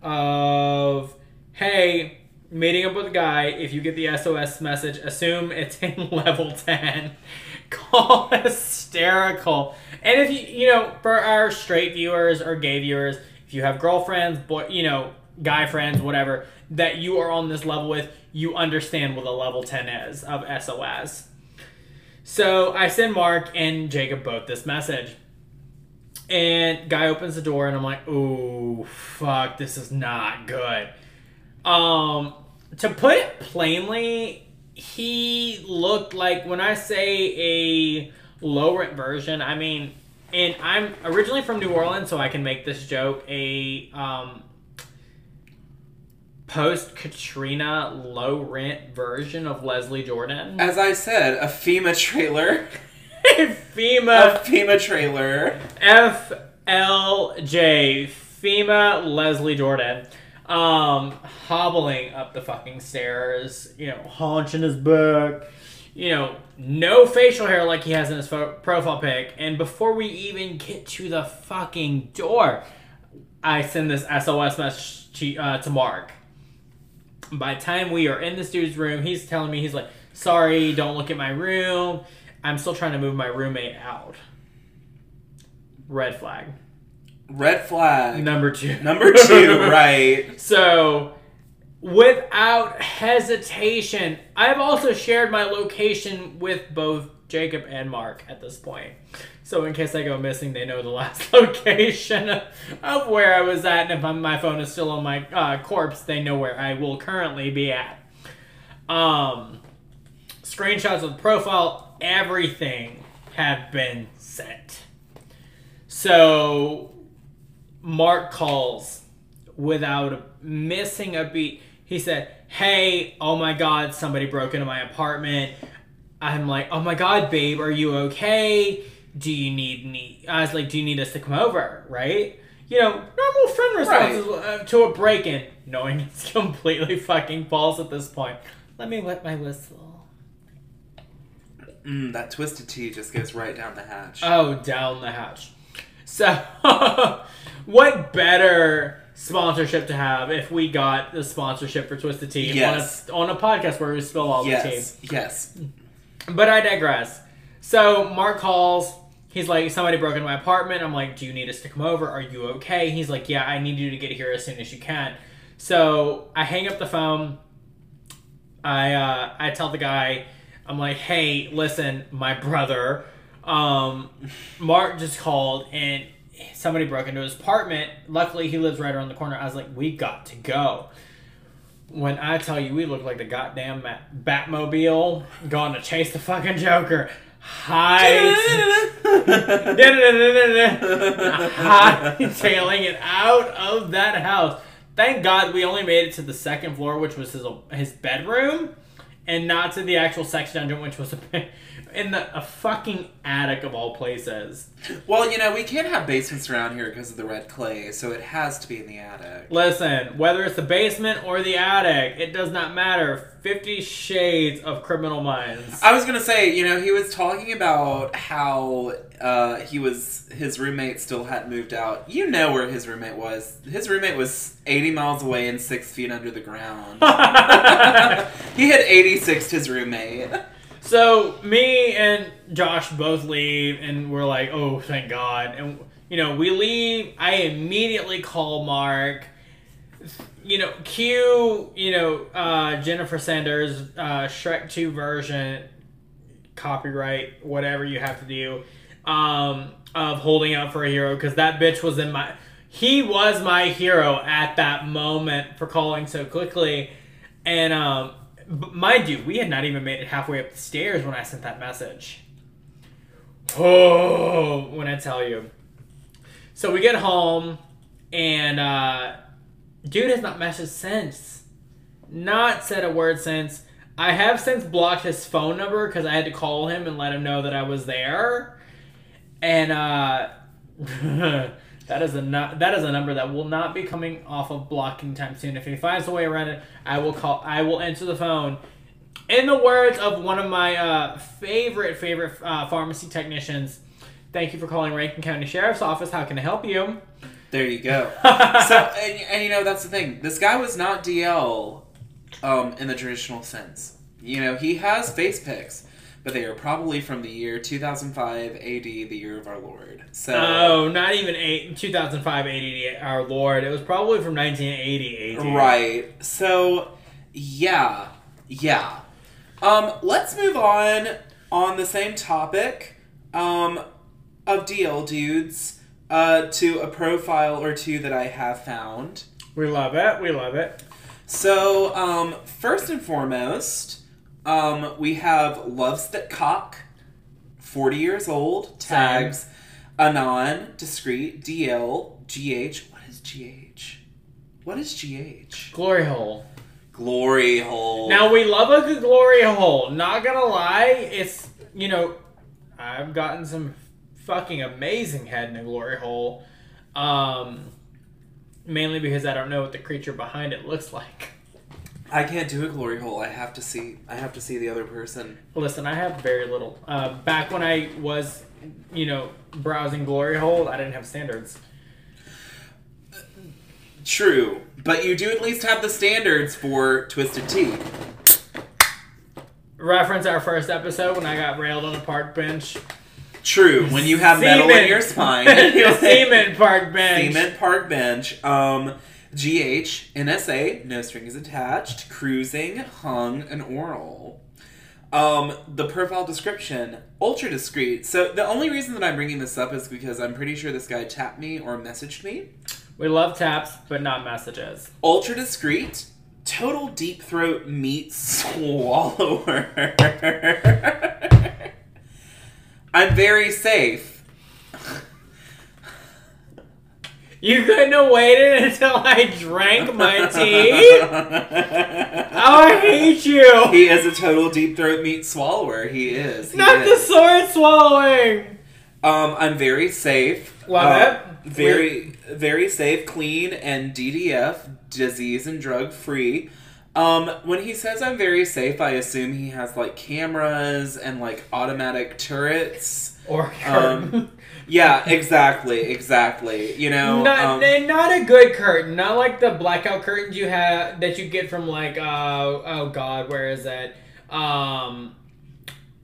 of, "Hey, meeting up with a guy. If you get the SOS message, assume it's in level ten. Call hysterical. And if you you know for our straight viewers or gay viewers, if you have girlfriends, boy, you know guy friends, whatever that you are on this level with, you understand what a level ten is of SOS." So I send Mark and Jacob both this message. And guy opens the door and I'm like, "Oh, fuck, this is not good." Um to put it plainly, he looked like when I say a low rent version, I mean and I'm originally from New Orleans, so I can make this joke a um post Katrina low rent version of Leslie Jordan. As I said, a FEMA trailer. FEMA A FEMA trailer. FLJ FEMA Leslie Jordan um hobbling up the fucking stairs, you know, haunching his back, you know, no facial hair like he has in his fo- profile pic. And before we even get to the fucking door, I send this SOS message to, uh, to Mark. By the time we are in this dude's room, he's telling me, he's like, sorry, don't look at my room. I'm still trying to move my roommate out. Red flag. Red flag. Number two. Number two, right. So, without hesitation, I've also shared my location with both Jacob and Mark at this point. So, in case I go missing, they know the last location of where I was at. And if my phone is still on my uh, corpse, they know where I will currently be at. Um, screenshots of the profile, everything have been sent. So, Mark calls without missing a beat. He said, Hey, oh my god, somebody broke into my apartment. I'm like, Oh my god, babe, are you okay? Do you need me? I was like, Do you need us to come over? Right? You know, normal friend responses uh, to a break in, knowing it's completely fucking false at this point. Let me wet my whistle. Mm, that twisted tea just goes right down the hatch. Oh, down the hatch. So, what better sponsorship to have if we got the sponsorship for Twisted Tea Yes. on, a, on a podcast where we spill all the yes, yes. But I digress. So, Mark calls. He's like, somebody broke into my apartment. I'm like, do you need us to come over? Are you okay? He's like, yeah, I need you to get here as soon as you can. So, I hang up the phone. I uh, I tell the guy, I'm like, hey, listen, my brother, um, Mark just called and somebody broke into his apartment. Luckily, he lives right around the corner. I was like, we got to go. When I tell you, we look like the goddamn Bat- Batmobile going to chase the fucking Joker. High, hightailing it out of that house. Thank God we only made it to the second floor, which was his his bedroom, and not to the actual sex dungeon, which was a, in the a fucking attic of all places. well, you know, we can't have basements around here because of the red clay, so it has to be in the attic. Listen, whether it's the basement or the attic, it does not matter. Fifty Shades of Criminal Minds. I was gonna say, you know, he was talking about how uh, he was his roommate still hadn't moved out. You know where his roommate was. His roommate was eighty miles away and six feet under the ground. he had eighty six his roommate. So me and Josh both leave, and we're like, "Oh, thank God!" And you know, we leave. I immediately call Mark. you know, cue, you know, uh, Jennifer Saunders, uh, Shrek 2 version, copyright, whatever you have to do, um, of holding out for a hero, because that bitch was in my. He was my hero at that moment for calling so quickly. And, um, b- mind you, we had not even made it halfway up the stairs when I sent that message. Oh, when I tell you. So we get home, and, uh, Dude has not messaged since. Not said a word since. I have since blocked his phone number because I had to call him and let him know that I was there. And uh, that is a that is a number that will not be coming off of blocking time soon. If he finds a way around it, I will call. I will answer the phone. In the words of one of my uh, favorite favorite uh, pharmacy technicians, thank you for calling Rankin County Sheriff's Office. How can I help you? There you go. so, and, and you know, that's the thing. This guy was not DL um, in the traditional sense. You know, he has face pics, but they are probably from the year 2005 AD, the year of our Lord. So, Oh, not even eight, 2005 AD, our Lord. It was probably from 1980 AD. right. So, yeah. Yeah. Um, let's move on on the same topic um, of DL dudes uh, to a profile or two that I have found. We love it. We love it. So, um, first and foremost, um, we have Loves That Cock, 40 years old, tags Anon, Discreet, DL, GH. What is GH? What is GH? Glory hole. Glory hole. Now, we love a good glory hole. Not gonna lie, it's, you know, I've gotten some fucking amazing head in a glory hole. Um, mainly because I don't know what the creature behind it looks like. I can't do a glory hole. I have to see. I have to see the other person. Listen, I have very little. Uh, back when I was, you know, browsing glory hole, I didn't have standards. True, but you do at least have the standards for Twisted Tea. Reference our first episode when I got railed on a park bench. True, when you have metal in your spine. cement park bench. Cement Park Bench. Um, GH, NSA, no strings attached, cruising, hung, and oral. Um, the profile description, ultra discreet. So the only reason that I'm bringing this up is because I'm pretty sure this guy tapped me or messaged me. We love taps, but not messages. Ultra discreet, total deep throat meat swallower. I'm very safe. You couldn't have waited until I drank my tea? Oh, I hate you! He is a total deep throat meat swallower. He is. He Not the sword swallowing! Um, I'm very safe. Love Uh, it. Very, very safe, clean, and DDF, disease and drug free. Um, when he says I'm very safe, I assume he has like cameras and like automatic turrets. Or Um, Yeah, exactly, exactly. You know, not, um, eh, not a good curtain. Not like the blackout curtains you have that you get from like uh oh god, where is it? Um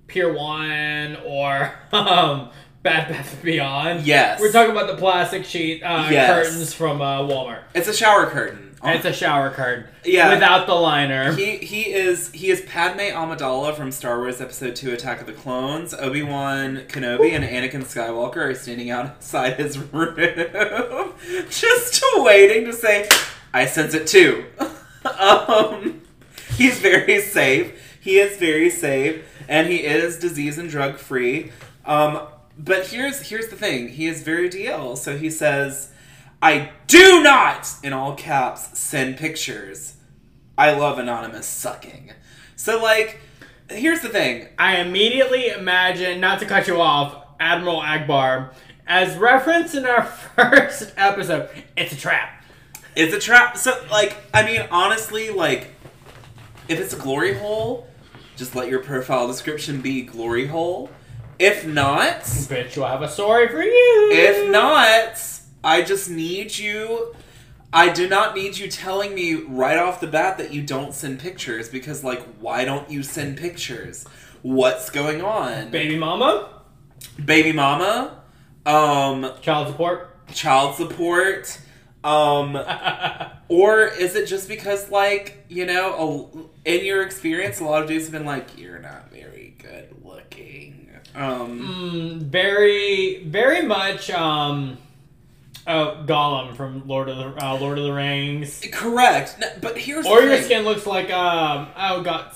Pier One or um Bad Bath Beyond. yes, We're talking about the plastic sheet uh, Yes. curtains from uh, Walmart. it's a shower curtain. It's a shower curtain. Yeah. Without the liner. He he is he is Padme Amidala from Star Wars Episode Two: Attack of the Clones. Obi Wan Kenobi and Anakin Skywalker are standing outside his room, just waiting to say, "I sense it too." um, he's very safe. He is very safe, and he is disease and drug free. Um, but here's here's the thing: he is very DL. So he says. I do not, in all caps, send pictures. I love anonymous sucking. So, like, here's the thing. I immediately imagine, not to cut you off, Admiral Ackbar, as referenced in our first episode, it's a trap. It's a trap. So, like, I mean, honestly, like, if it's a glory hole, just let your profile description be glory hole. If not, Bitch, you'll have a story for you. if not, I just need you. I do not need you telling me right off the bat that you don't send pictures because, like, why don't you send pictures? What's going on? Baby mama, Baby mama, um, child support. child support, Um, or is it just because, like, you know, a, in your experience, a lot of dudes have been like, "You're not very good looking." Um, Mm, very, very much. Um, oh, Gollum from Lord of the uh, Lord of the Rings. correct. No, but here's Or your thing. skin looks like um oh god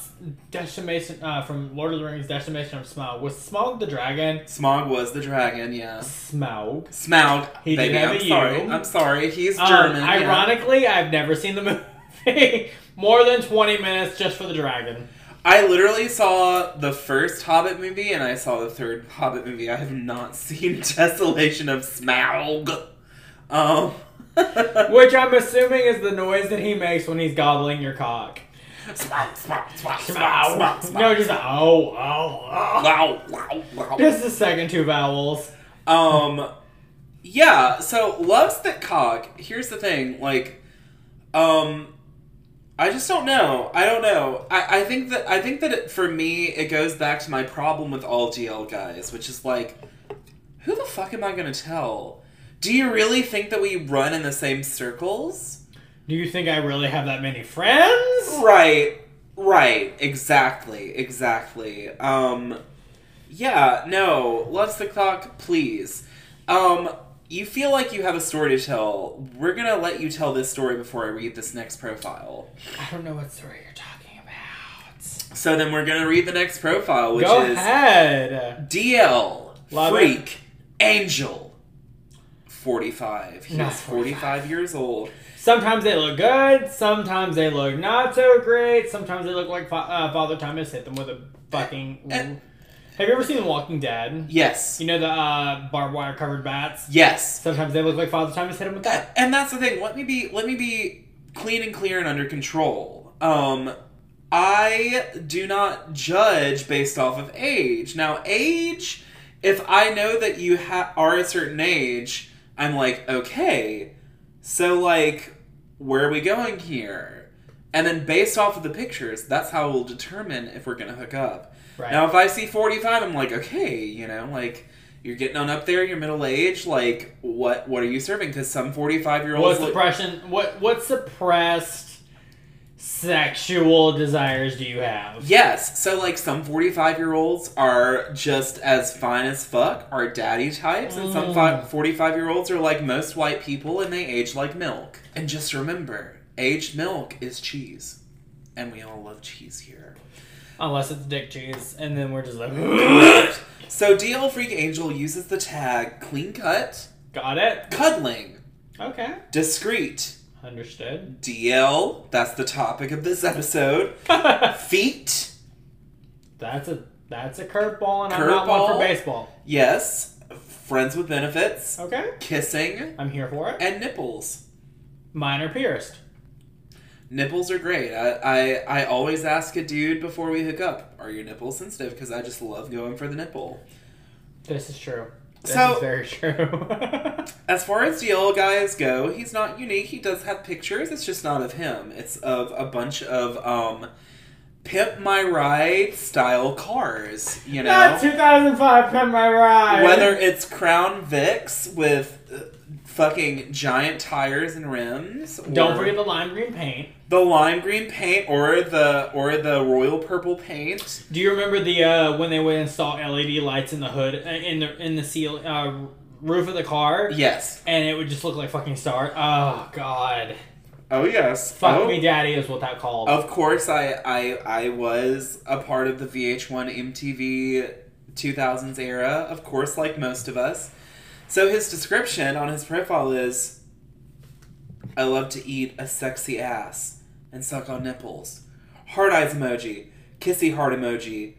decimation uh from Lord of the Rings decimation of Smaug. Was Smaug the dragon? Smaug was the dragon. Yeah. Smaug. Smaug. He baby, have I'm a sorry. U. I'm sorry. He's Um, German. yeah. ironically, I've never seen the movie. More than twenty minutes just for the dragon. I literally saw the first Hobbit movie and I saw the third Hobbit movie. I have not seen Desolation of Smaug. Um, Which I'm assuming is the noise that he makes when he's gobbling your cock. Smaug, Smaug. Smaug, Smaug. No, just oh, oh, oh. Wow, wow, wow. Just the second two vowels. Um, yeah. So loves that cock. Here's the thing, like, um, I just don't know. I don't know. I, I think that I think that it, for me, it goes back to my problem with all DL guys, which is like, who the fuck am I gonna tell? Do you really think that we run in the same circles? Do you think I really have that many friends? Right. Right. Exactly. Exactly. Um yeah, no. Let's the clock, please. Um you feel like you have a story to tell. We're going to let you tell this story before I read this next profile. I don't know what story you're talking about. So then we're going to read the next profile which Go is ahead. DL Love Freak Angel 45. He's Not 45 years old. Sometimes they look good. Sometimes they look not so great. Sometimes they look like fa- uh, Father Thomas hit them with a fucking. And- Have you ever seen The Walking Dead? Yes. You know the uh, barbed wire covered bats. Yes. Sometimes they look like Father Thomas hit them with that. And that's the thing. Let me be let me be clean and clear and under control. Um I do not judge based off of age. Now, age, if I know that you ha- are a certain age, I'm like, okay, so like, where are we going here? And then based off of the pictures, that's how we'll determine if we're gonna hook up. Right. Now, if I see 45, I'm like, okay, you know, like you're getting on up there, you're middle age. Like, what what are you serving? Because some 45 year what olds look. What what suppressed sexual desires do you have? Yes, so like some 45 year olds are just as fine as fuck, are daddy types, and some Mm. 45 year olds are like most white people and they age like milk. And just remember, aged milk is cheese. And we all love cheese here. Unless it's dick cheese, and then we're just like, So DL Freak Angel uses the tag clean cut, got it. cuddling, Okay, discreet. Understood. DL, that's the topic of this episode. Feet, That's a that's a curveball, and I'm not one for baseball. yes. Friends with benefits, Okay, kissing, I'm here for it. and nipples. Mine are pierced. Nipples are great. I, I I always ask a dude before we hook up, "Are your nipples sensitive?" Because I just love going for the nipple. This is true. This So- very true. As far as DL guys go, he's not unique. He does have pictures. It's just not of him. It's of a bunch of um, pimp my ride style cars. You know, Not 2005 Pimp My Ride. whether it's Crown Vics with fucking giant tires and rims. Don't forget the lime green paint. the lime green paint or the or the royal purple paint. Do you remember the uh, when they would install LED lights in the hood uh, in the in the seal uh, roof of the car, Yes. and it would just look like fucking star. Oh god, Oh yes. fuck oh. me, daddy is what that called. Of course, I, I I was a part of the VH1 MTV 2000s era. Of course, like most of us. So his description on his profile is, "I love to eat a sexy ass and suck on nipples." Heart eyes emoji, kissy heart emoji,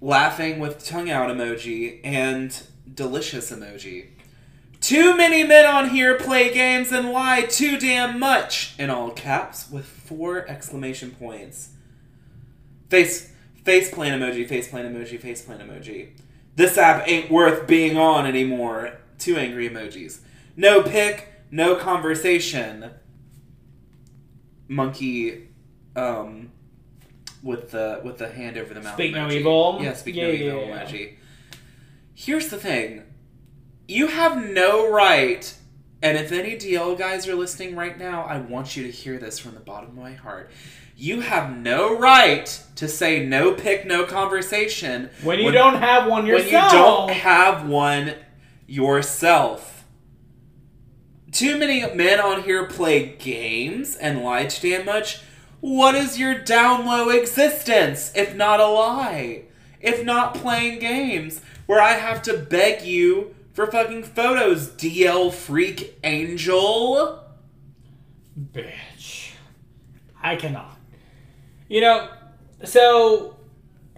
laughing with tongue out emoji, and delicious emoji. Too many men on here play games and lie too damn much in all caps with four exclamation points. Face face plant emoji, face plant emoji, face plant emoji. This app ain't worth being on anymore. Two angry emojis. No pick, no conversation. Monkey um with the with the hand over the mouth. Speak no evil? Yeah, speak Yeah, no yeah, evil yeah. emoji. Here's the thing. You have no right And if any DL guys are listening right now, I want you to hear this from the bottom of my heart. You have no right to say no pick, no conversation When you don't have one yourself. when you don't have one yourself. Too many men on here play games and lie too damn much. What is your down low existence if not a lie? If not playing games where I have to beg you for fucking photos, DL freak angel? Bitch. I cannot. You know, so,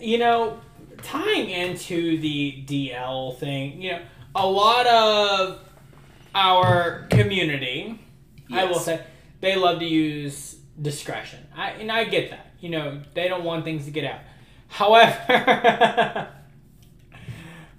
you know, tying into the DL thing, you know, a lot of our community, I will say, they love to use discretion. I, and I get that. You know, they don't want things to get out. However,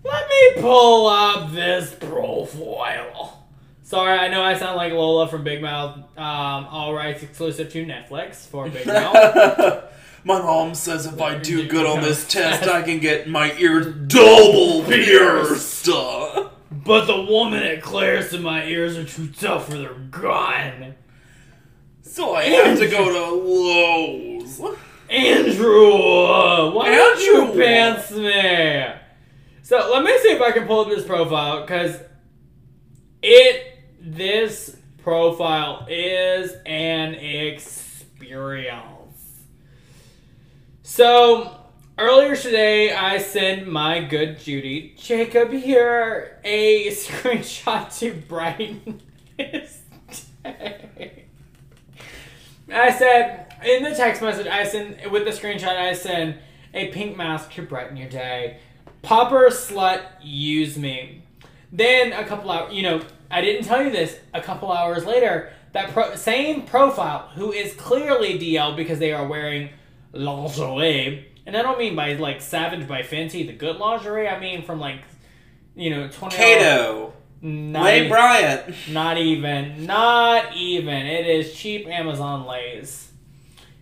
let me pull up this profile. Sorry, I know I sound like Lola from Big Mouth. Um, all rights exclusive to Netflix for Big Mouth. My mom says if I do good on this test, I can get my ears double pierced. but the woman at Claire's in my ears are too tough for their gun. So I have to go to Lowe's. Andrew, uh, why don't you Andrew. pants me? So let me see if I can pull up this profile because it this profile is an experience. So earlier today, I sent my good Judy Jacob here a screenshot to brighten his day. I said in the text message I sent with the screenshot I sent a pink mask to brighten your day. Popper slut use me. Then a couple hours, you know, I didn't tell you this. A couple hours later, that pro- same profile, who is clearly DL because they are wearing lingerie, and I don't mean by like Savage by Fenty, the good lingerie. I mean from like, you know, twenty. Kato. Even- Bryant. not even. Not even. It is cheap Amazon lace.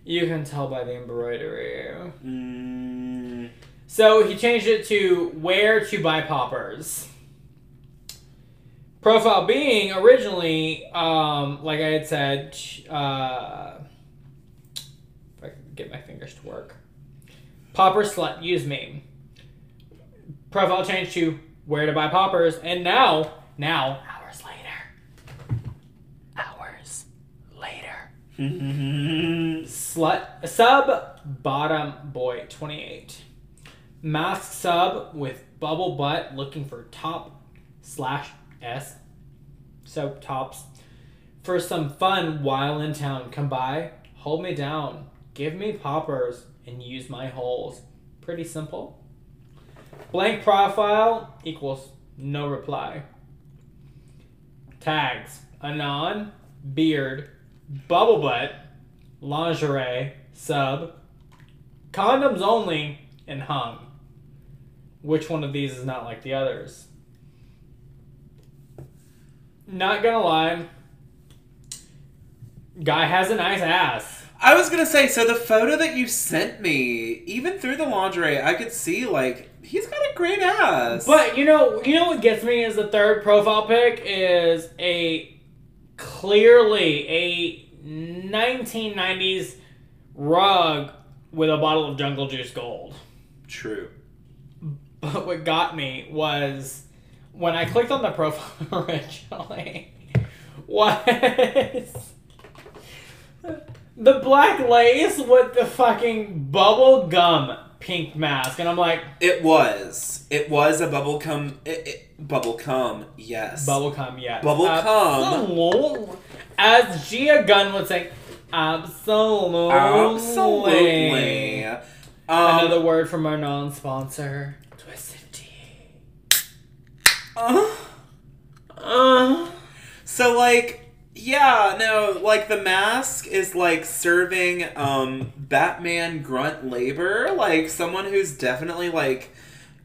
You can tell by the embroidery. Mm, So he changed it to where to buy poppers. Profile being originally, um, like I had said, uh, if I can get my fingers to work. Popper slut, use me. Profile changed to where to buy poppers, and now, now, hours later, hours later, mm-hmm. slut sub bottom boy 28 mask sub with bubble butt looking for top slash s so tops. For some fun while in town come by hold me down give me poppers and use my holes pretty simple blank profile equals no reply tags anon beard bubble butt lingerie, sub, condoms only, and hung. Which one of these is not like the others? Not gonna lie, guy has a nice ass. I was gonna say, so the photo that you sent me, even through the lingerie, I could see like he's got a great ass. But you know, you know what gets me is the third profile pic is a clearly a 1990s rug with a bottle of Jungle Juice Gold. true. But what got me was when I clicked on the profile originally was the black lace with the fucking bubble gum pink mask, and I'm like, It was. It was a bubble gum, It, it, bubble gum, Yes. bubble gum, yes, Bubble gum. As Gia Gunn would say, absolutely. Absolutely. Um, Another word from our non-sponsor, Twisted Tea. uh, Uh, So like yeah, no, like the mask is like serving um Batman grunt labor, like someone who's definitely like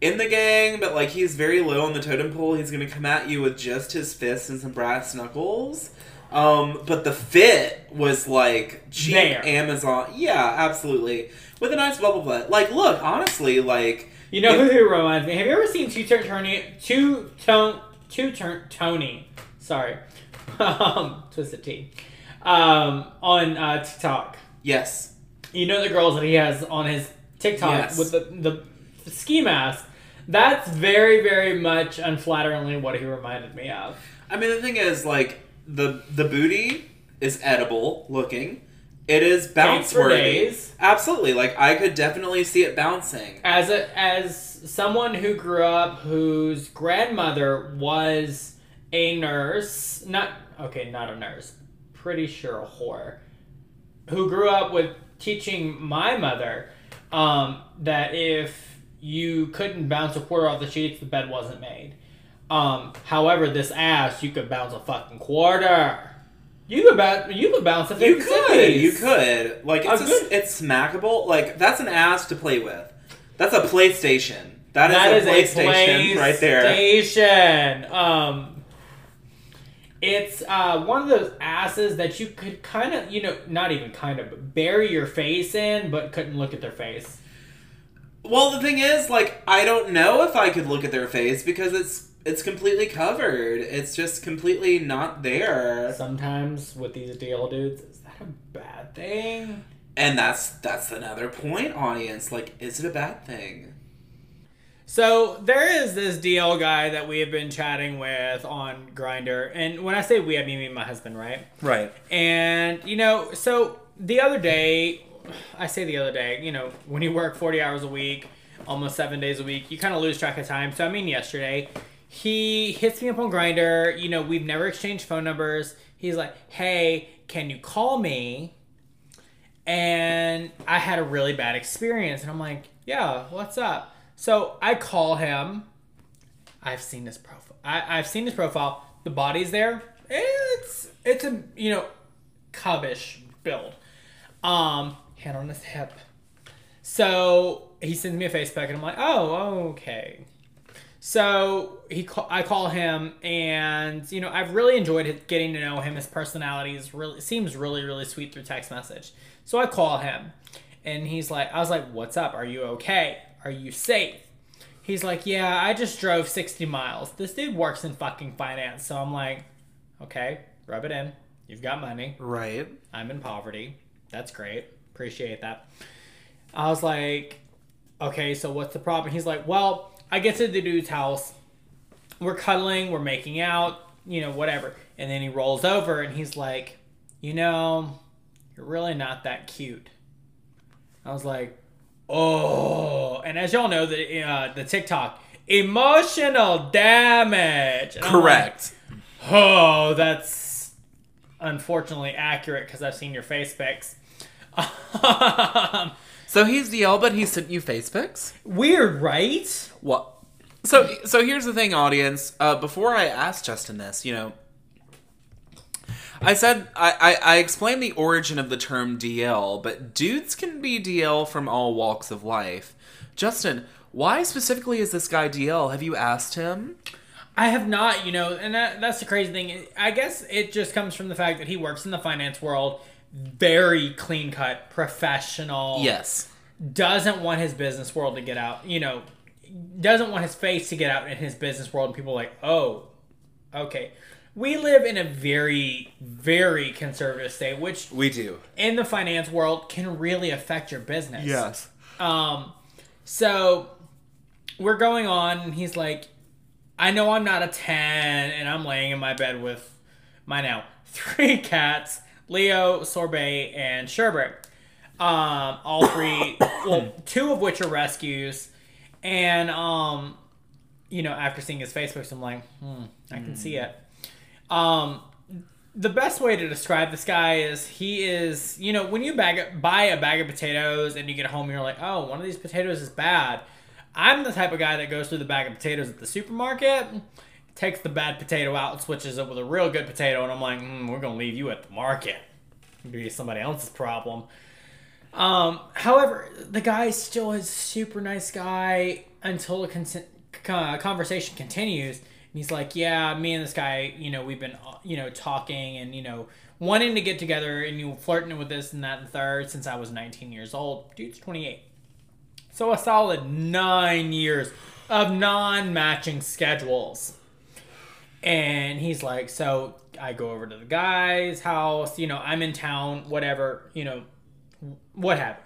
in the gang, but like he's very low on the totem pole. He's gonna come at you with just his fists and some brass knuckles. Um, but the fit was like cheap There. Amazon. Yeah, absolutely. With a nice bubble butt. Like, look, honestly, like You know who, who reminds me? Have you ever seen Two Turn Tony? Two Tone Two Turn Tony. Sorry, um, Twisted Tea, um, on uh, TikTok. Yes. You know the girls that he has on his TikTok Yes. with the, the ski mask. That's very, very much unflatteringly what he reminded me of. I mean, the thing is, like the the booty is edible looking. It is bounce worthy. Absolutely. Like I could definitely see it bouncing. As a as someone who grew up whose grandmother was a nurse, not okay, not a nurse, pretty sure a whore, who grew up with teaching my mother um, that if you couldn't bounce a quarter off the sheets, the bed wasn't made. Um, however, this ass, you could bounce a fucking quarter. You could bounce. You could bounce a You 50 could. You could. Like it's A a it's smackable. Like that's an ass to play with. That's a PlayStation. That is, is a PlayStation right there. PlayStation. Um, it's uh, one of those asses that you could kind of, you know, not even kind of, bury your face in, but couldn't look at their face. Well, the thing is, like, I don't know if I could look at their face because it's it's completely covered. It's just completely not there. Sometimes with these deal dudes, is that a bad thing? And that's that's another point, audience. Like, is it a bad thing? So there is this DL guy that we have been chatting with on Grindr, and when I say we, I mean me and my husband, right? Right. And, you know, so the other day, I say the other day, you know, when you work 40 hours a week, almost seven days a week, you kind of lose track of time. So, I mean, yesterday, he hits me up on Grindr. You know, we've never exchanged phone numbers. He's like, hey, can you call me? And I had a really bad experience. And I'm like, yeah, what's up? So I call him. I've seen his profile. I, I've seen his profile. The body's there. It's it's a you know cubbish build. Um, hand on his hip. So he sends me a Facebook, and I'm like, oh, okay. So he, I call him, and you know, I've really enjoyed getting to know him. His personality is really seems really, really sweet through text message. So I call him, and he's like, I was like, what's up? Are you okay? Are you safe? He's like, yeah, I just drove 60 miles. This dude works in fucking finance, so I'm like, okay, rub it in. You've got money. Right. I'm in poverty. That's great. Appreciate that. I was like, okay, so what's the problem? He's like, well, I get to the dude's house. We're cuddling, we're making out, you know, whatever. And then he rolls over and he's like, you know, you're really not that cute. I was like, oh. And as y'all know, the uh, the TikTok emotional damage. And I'm like, Correct. Oh, that's unfortunately accurate because I've seen your face pics. So he's the DL, but he sent you face pics. Weird, right? What? So so here's the thing, audience. Uh, before I asked Justin this, you know, I said I, I I explained the origin of the term DL, but dudes can be DL from all walks of life. Justin, why specifically is this guy DL? Have you asked him? I have not, you know, and that, that's the crazy thing. I guess it just comes from the fact that he works in the finance world, very clean cut, professional. Yes. doesn't want his business world to get out, you know, doesn't want his face to get out in his business world, and people are like, oh, okay. We live in a very, very conservative state, which We do. in the finance world can really affect your business. Yes. Um, so we're going on, and he's like, I know I'm not a 10, and I'm laying in my bed with my now three cats Leo, Sorbet, and Sherbert. Um, all three, well, two of which are rescues. And, um, you know, after seeing his Facebook, I'm like, hmm, I can see it. Um, the best way to describe this guy is he is, you know, when you bag buy a bag of potatoes and you get home, you're like, oh, one of these potatoes is bad. I'm the type of guy that goes through the bag of potatoes at the supermarket, takes the bad potato out, and switches it with a real good potato, and I'm like, mm, we're gonna leave you at the market. Be somebody else's problem. Um, however, the guy still is a super nice guy until a con- uh, conversation continues. And he's like, "Yeah, me and this guy, you know, we've been, you know, talking and you know, wanting to get together, and you flirting with this and that and third since I was 19 years old. Dude's 28, so a solid nine years of non-matching schedules." And he's like, "So I go over to the guy's house. You know, I'm in town, whatever. You know, what you.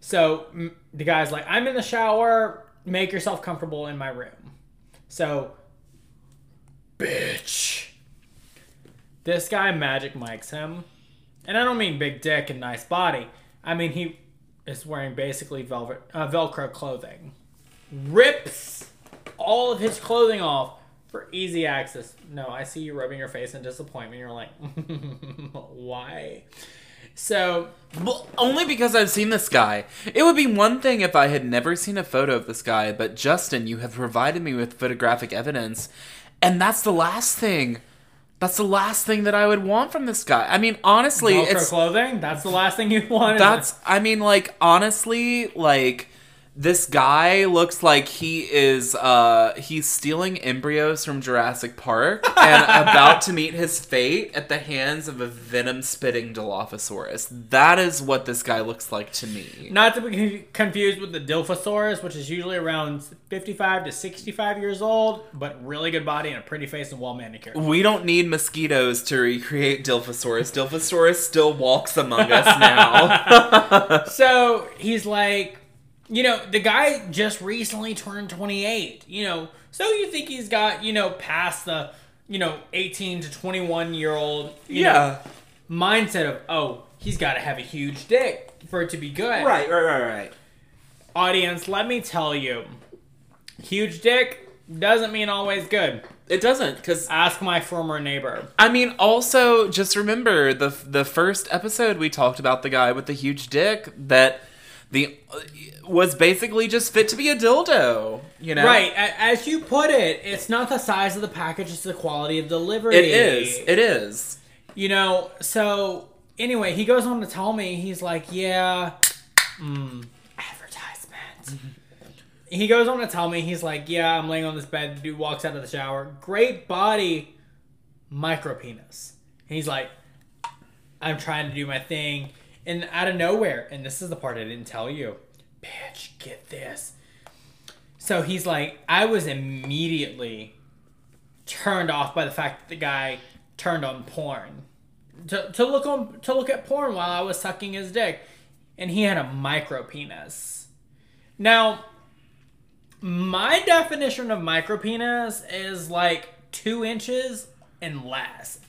So the guy's like, I'm in the shower. Make yourself comfortable in my room. So, bitch. This guy Magic Mikes him. And I don't mean big dick and nice body. I mean he is wearing basically velvet uh, velcro clothing. Rips all of his clothing off for easy access. No, I see you rubbing your face in disappointment. You're like, why? So Well, only because I've seen this guy. It would be one thing if I had never seen a photo of this guy, but Justin, you have provided me with photographic evidence, and that's the last thing. That's the last thing that I would want from this guy. I mean, honestly, Velcro it's clothing. That's the last thing you want. that's I mean like honestly like this guy looks like he is uh he's stealing embryos from Jurassic Park and about to meet his fate at the hands of a venom spitting Dilophosaurus. That is what this guy looks like to me. Not to be confused with the Dilophosaurus, which is usually around 55 to 65 years old, but really good body and a pretty face and well manicured. We don't need mosquitoes to recreate Dilophosaurus. Dilophosaurus still walks among us now. So he's like, you know, the guy just recently turned 28, you know, so you think he's got, you know, past the, you know, 18 to 21 year old you know, yeah. mindset of, oh, he's got to have a huge dick for it to be good. Right, right, right, right. Audience, let me tell you, huge dick doesn't mean always good. It doesn't because Ask my former neighbor. I mean, also just remember the the first episode we talked about the guy with the huge dick that the was basically just fit to be a dildo. You know, Right, as you put it, it's not the size of the package; it's the quality of delivery. It is. It is. You know, so anyway, he goes on to tell me, he's like, yeah, mm, advertisement. he goes on to tell me, he's like, yeah, I'm laying on this bed. The dude walks out of the shower. Great body, micro penis. And he's like, I'm trying to do my thing. And out of nowhere, and this is the part I didn't tell you, bitch, get this. So he's like, I was immediately turned off by the fact that the guy turned on porn to, to look on to look at porn while I was sucking his dick, and he had a micro penis. Now, my definition of micro penis is like two inches and less,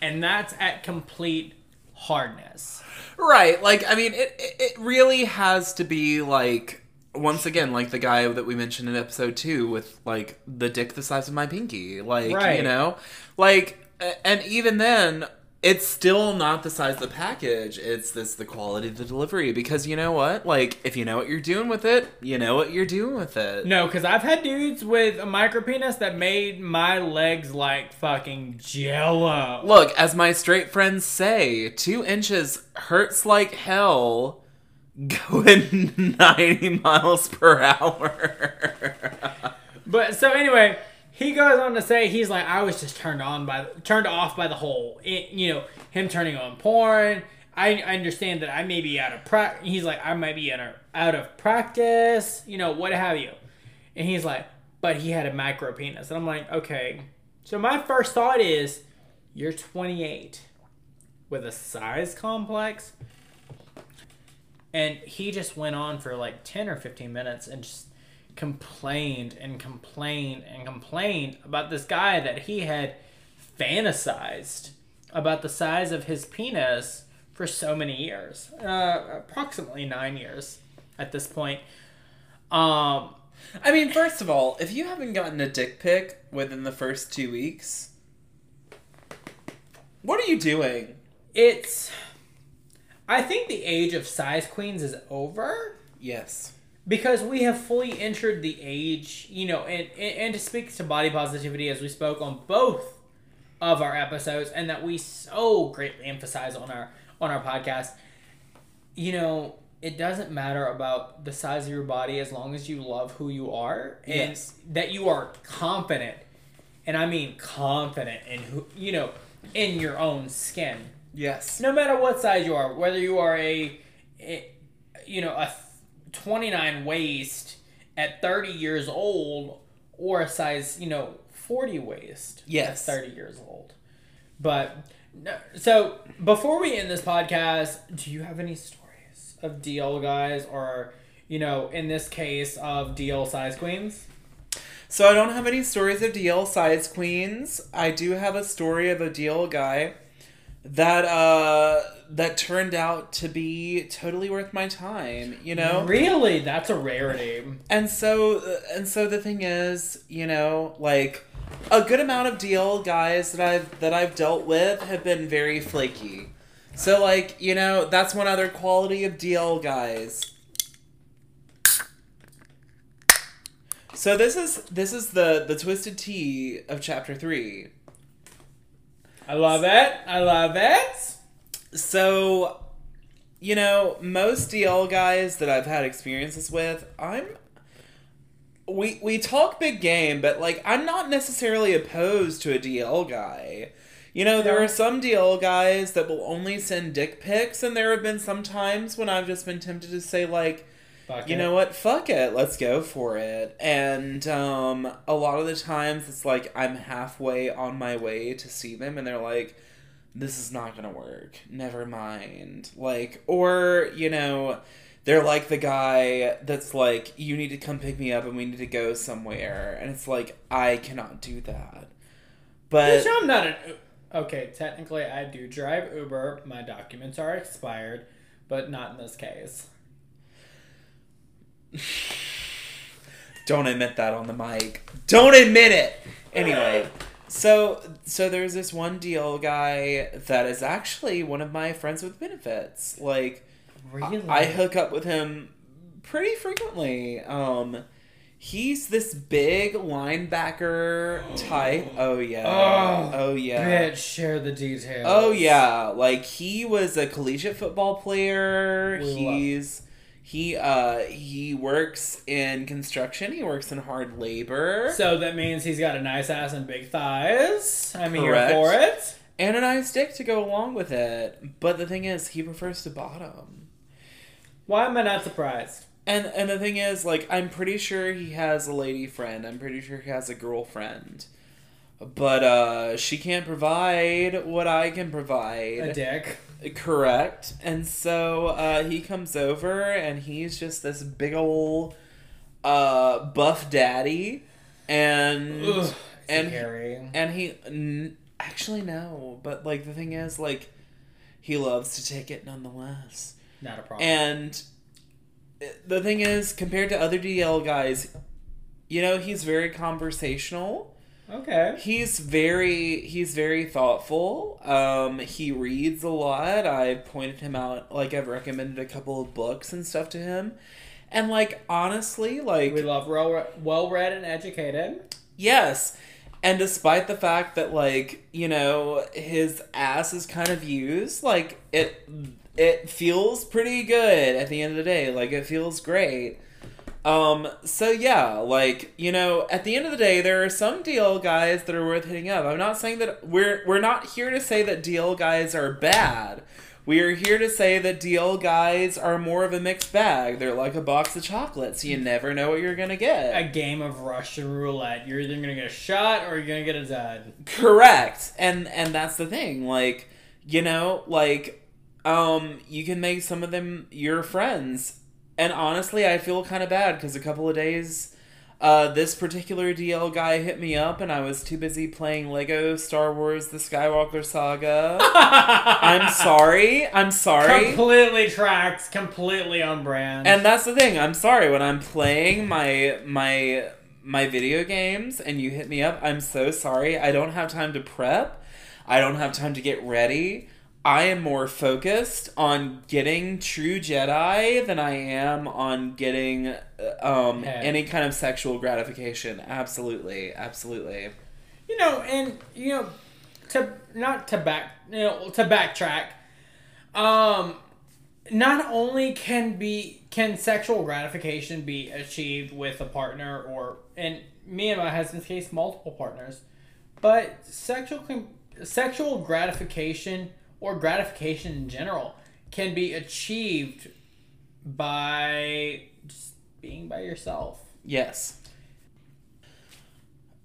and that's at complete hardness. Right. Like, I mean, it it- really has to be like once again, like the guy that we mentioned in episode two with like the dick the size of my pinky. Like, you know, like, and even then. It's still not the size of the package. It's this the quality of the delivery because you know what? Like if you know what you're doing with it, you know what you're doing with it. No, because I've had dudes with a micro penis that made my legs like fucking jello. Look, as my straight friends say, two inches hurts like hell going 90 miles per hour. But so anyway, he goes on to say he's like I was just turned on by turned off by the whole it, you know him turning on porn. I I understand that I may be out of pra- He's like I might be out of, out of practice. You know what have you. And he's like, but he had a micro penis, and I'm like, okay. So my first thought is, you're 28 with a size complex. And he just went on for like 10 or 15 minutes and just complained and complained and complained about this guy that he had fantasized about the size of his penis for so many years uh, approximately nine years at this point um I mean, first of all, if you haven't gotten a dick pic within the first two weeks, what are you doing? it's i think the age of size queens is over Yes. Because we have fully entered the age, you know, and, and and to speak to body positivity as we spoke on both of our episodes, and that we so greatly emphasize on our on our podcast. You know, it doesn't matter about the size of your body as long as you love who you are and Yes. that you are confident, and I mean confident in who you know in your own skin Yes. no matter what size you are, whether you are a, a you know, a 29 waist at 30 years old or a size, you know, 40 waist Yes. at 30 years old. But so before we end this podcast, do you have any stories of DL guys or you know, in this case of DL size queens? So I don't have any stories of DL size queens. I do have a story of a DL guy that uh that turned out to be totally worth my time, you know? Really? That's a rarity. And so and so the thing is, you know, like a good amount of DL guys that I've that I've dealt with have been very flaky. So like, you know, that's one other quality of DL guys. So this is this is the the twisted tea of chapter 3. I love it. I love it. So, you know, most DL guys that I've had experiences with, I'm we we talk big game, but like I'm not necessarily opposed to a DL guy. You know, there Yeah. are some DL guys that will only send dick pics, and there have been some times when I've just been tempted to say like, Fuck you it. know what, fuck it, let's go for it. And um, a lot of the times it's like I'm halfway on my way to see them, and they're like, this is not gonna work. Never mind. Like, or, you know, they're like the guy that's like, you need to come pick me up and we need to go somewhere. And it's like, I cannot do that. But. Which I'm not an. Okay, technically I do drive Uber. My documents are expired, but not in this case. Don't admit that on the mic. Don't admit it. Anyway, so so there's this one DL guy that is actually one of my friends with benefits. Like Really? I hook up with him pretty frequently. Um he's this big linebacker type. Oh yeah. Oh, oh yeah. Bitch, share the details. Oh yeah, like he was a collegiate football player. We He's he uh he works in construction. He works in hard labor So that means he's got a nice ass and big thighs. I'm Correct. here for it. and a nice dick to go along with it. But the thing is, he prefers to bottom. Why am I not surprised? And and the thing is, like, I'm pretty sure he has a lady friend. I'm pretty sure he has a girlfriend. But uh she can't provide what I can provide. A dick. Correct. And so uh, he comes over and he's just this big old uh, buff daddy. And Ugh, and and hairy. and he n- actually no, but like the thing is like he loves to take it nonetheless. Not a problem. And the thing is compared to other DL guys, you know, he's very conversational okay. he's very he's very thoughtful. Um he reads a lot. I've pointed him out like i've recommended a couple of books and stuff to him. And like honestly like We love well well read and educated. yes. And despite the fact that like you know his ass is kind of used like it it feels pretty good at the end of the day. Like it feels great um so yeah like you know at the end of the day there are some DL guys that are worth hitting up i'm not saying that we're we're not here to say that DL guys are bad we are here to say that DL guys are more of a mixed bag. They're like a box of chocolates. You never know what you're gonna get. A game of Russian roulette. You're either gonna get a shot or you're gonna get a dud. Correct. And and that's the thing. Like, you know, like um you can make some of them your friends. And honestly, I feel kind of bad cuz a couple of days uh, this particular DL guy hit me up, and I was too busy playing Lego Star Wars: The Skywalker Saga. I'm sorry. I'm sorry. Completely tracked. Completely on brand. And that's the thing. I'm sorry when I'm playing my my my video games and you hit me up. I'm so sorry. I don't have time to prep. I don't have time to get ready. I am more focused on getting true Jedi than I am on getting uh, um any kind of sexual gratification. Absolutely. Absolutely. you know, and you know, to not to back, you know, to backtrack. Um, not only can be can sexual gratification be achieved with a partner or in me and my husband's case multiple partners, but sexual sexual gratification or gratification in general can be achieved by just being by yourself. Yes.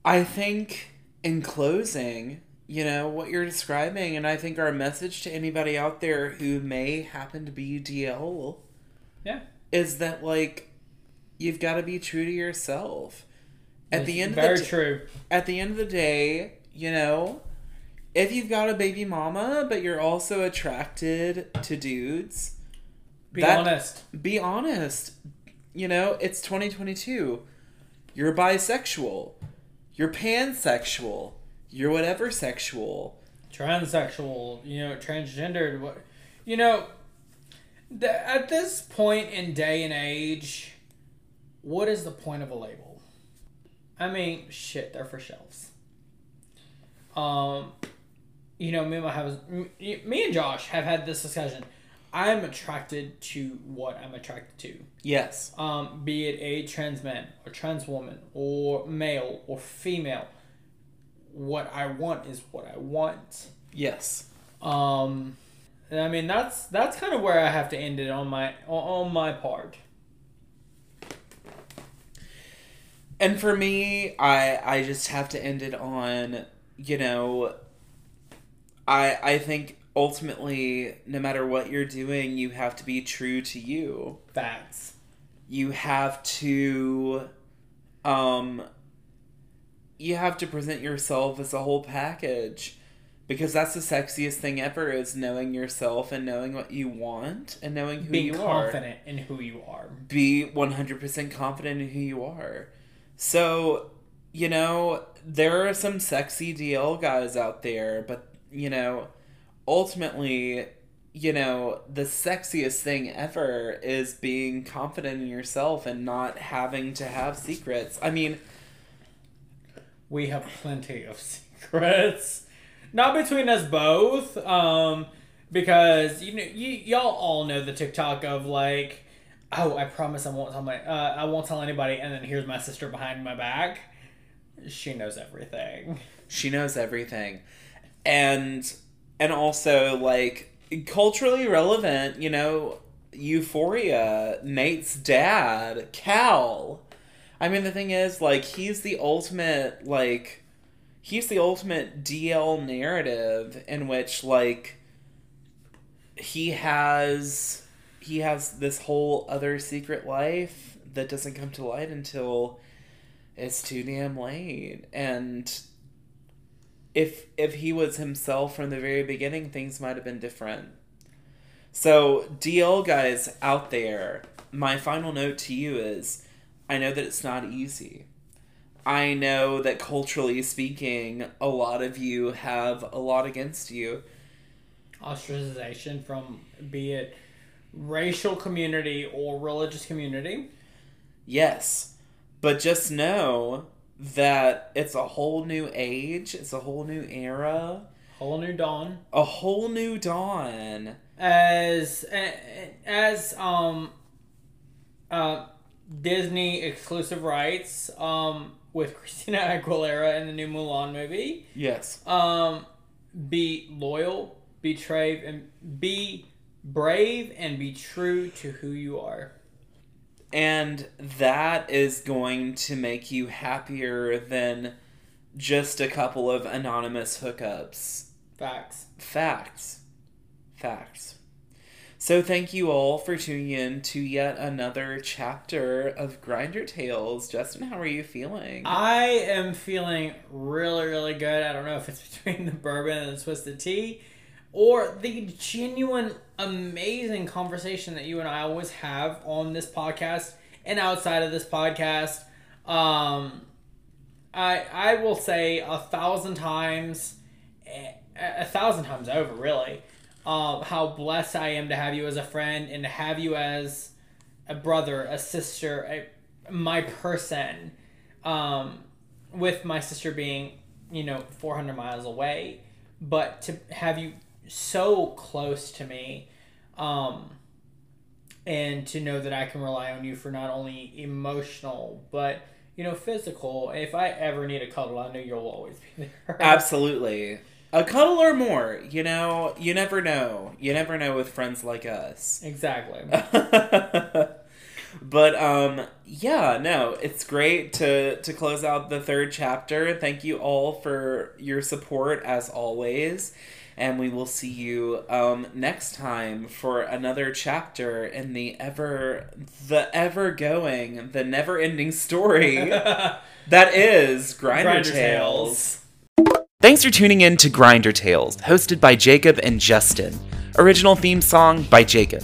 I think in closing, you know, what you're describing. And I think our message to anybody out there who may happen to be DL Yeah. is that, like, you've got to be true to yourself. At the end very of the true. at the end of the day, you know, if you've got a baby mama, but you're also attracted to dudes, Be that- honest. be honest. You know, it's 2022. You're bisexual. You're pansexual. You're whatever sexual. transsexual, you know, transgendered. What, you know, th- at this point in day and age, what is the point of a label? I mean, shit, they're for shelves. Um, you know, me and my me and Josh have had this discussion. I'm attracted to what I'm attracted to. Yes. Um, be it a trans man or trans woman or male or female. What I want is what I want. Yes. Um, I mean that's that's kind of where I have to end it on my on my part. And for me, I I just have to end it on, you know, I I think ultimately no matter what you're doing, you have to be true to you. Facts. You have to um you have to present yourself as a whole package because that's the sexiest thing ever is knowing yourself and knowing what you want and knowing who Being you are confident in who you are. be 100% confident in who you are. So, you know, there are some sexy DL guys out there, but, you know, ultimately, you know, the sexiest thing ever is being confident in yourself and not having to have secrets. I mean, We have plenty of secrets, not between us both. Um, because you know you y'all all know the TikTok of like, oh, I promise I won't tell my uh, I won't tell anybody, and then here's my sister behind my back. She knows everything. she knows everything. And and also like culturally relevant, you know, Euphoria, Nate's dad, Cal. I mean the thing is like he's the ultimate like he's the ultimate DL narrative in which like he has he has this whole other secret life that doesn't come to light until it's too damn late and if if he was himself from the very beginning things might have been different. So dl guys out there my final note to you is i know that it's not easy. I know that culturally speaking a lot of you have a lot against you. Ostracization from be it racial community or religious community. yes but just know that it's a whole new age it's a whole new era Whole new dawn. a whole new dawn as as um uh Disney exclusive rights um with Christina Aguilera in the new Mulan movie. yes Um be loyal, be brave and be brave and be true to who you are. And that is going to make you happier than just a couple of anonymous hookups. Facts. Facts. Facts. So thank you all for tuning in to yet another chapter of Grindr Tales. Justin, how are you feeling? I am feeling really, really good. I don't know if it's between the bourbon and the twisted tea or the genuine, amazing conversation that you and I always have on this podcast and outside of this podcast. Um, I I will say a thousand times, a, a thousand times over, really, um, how blessed I am to have you as a friend and to have you as a brother, a sister, a, my person um, with my sister being, you know, 400 miles away, but to have you so close to me, um, and to know that I can rely on you for not only emotional, but, you know, physical. If I ever need a cuddle, I know you'll always be there. Absolutely. A cuddle or more. You know, you never know. You never know with friends like us. exactly. But um yeah, no, it's great to to close out the third chapter. Thank you all for your support as always. And we will see you um, next time for another chapter in the ever the ever going, the never ending story that is Grindr, Grindr Tales. Thanks for tuning in to Grindr Tales, hosted by Jacob and Justin. Original theme song by Jacob.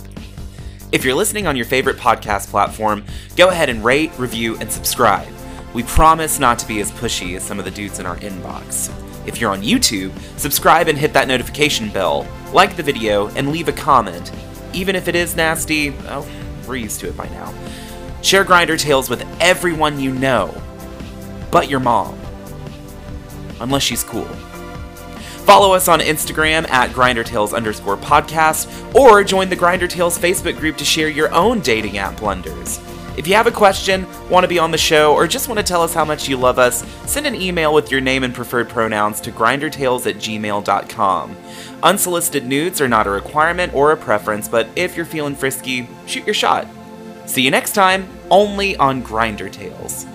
If you're listening on your favorite podcast platform, go ahead and rate, review, and subscribe. We promise not to be as pushy as some of the dudes in our inbox. If you're on YouTube, subscribe and hit that notification bell, like the video, and leave a comment. Even if it is nasty, oh, we're used to it by now. Share Grindr Tales with everyone you know, but your mom. Unless she's cool. Follow us on Instagram at GrinderTales underscore podcast, or join the Grindr Tales Facebook group to share your own dating app blunders. If you have a question, want to be on the show, or just want to tell us how much you love us, send an email with your name and preferred pronouns to grindertales at gmail.com. Unsolicited nudes are not a requirement or a preference, but if you're feeling frisky, shoot your shot. See you next time, only on Grindr Tales.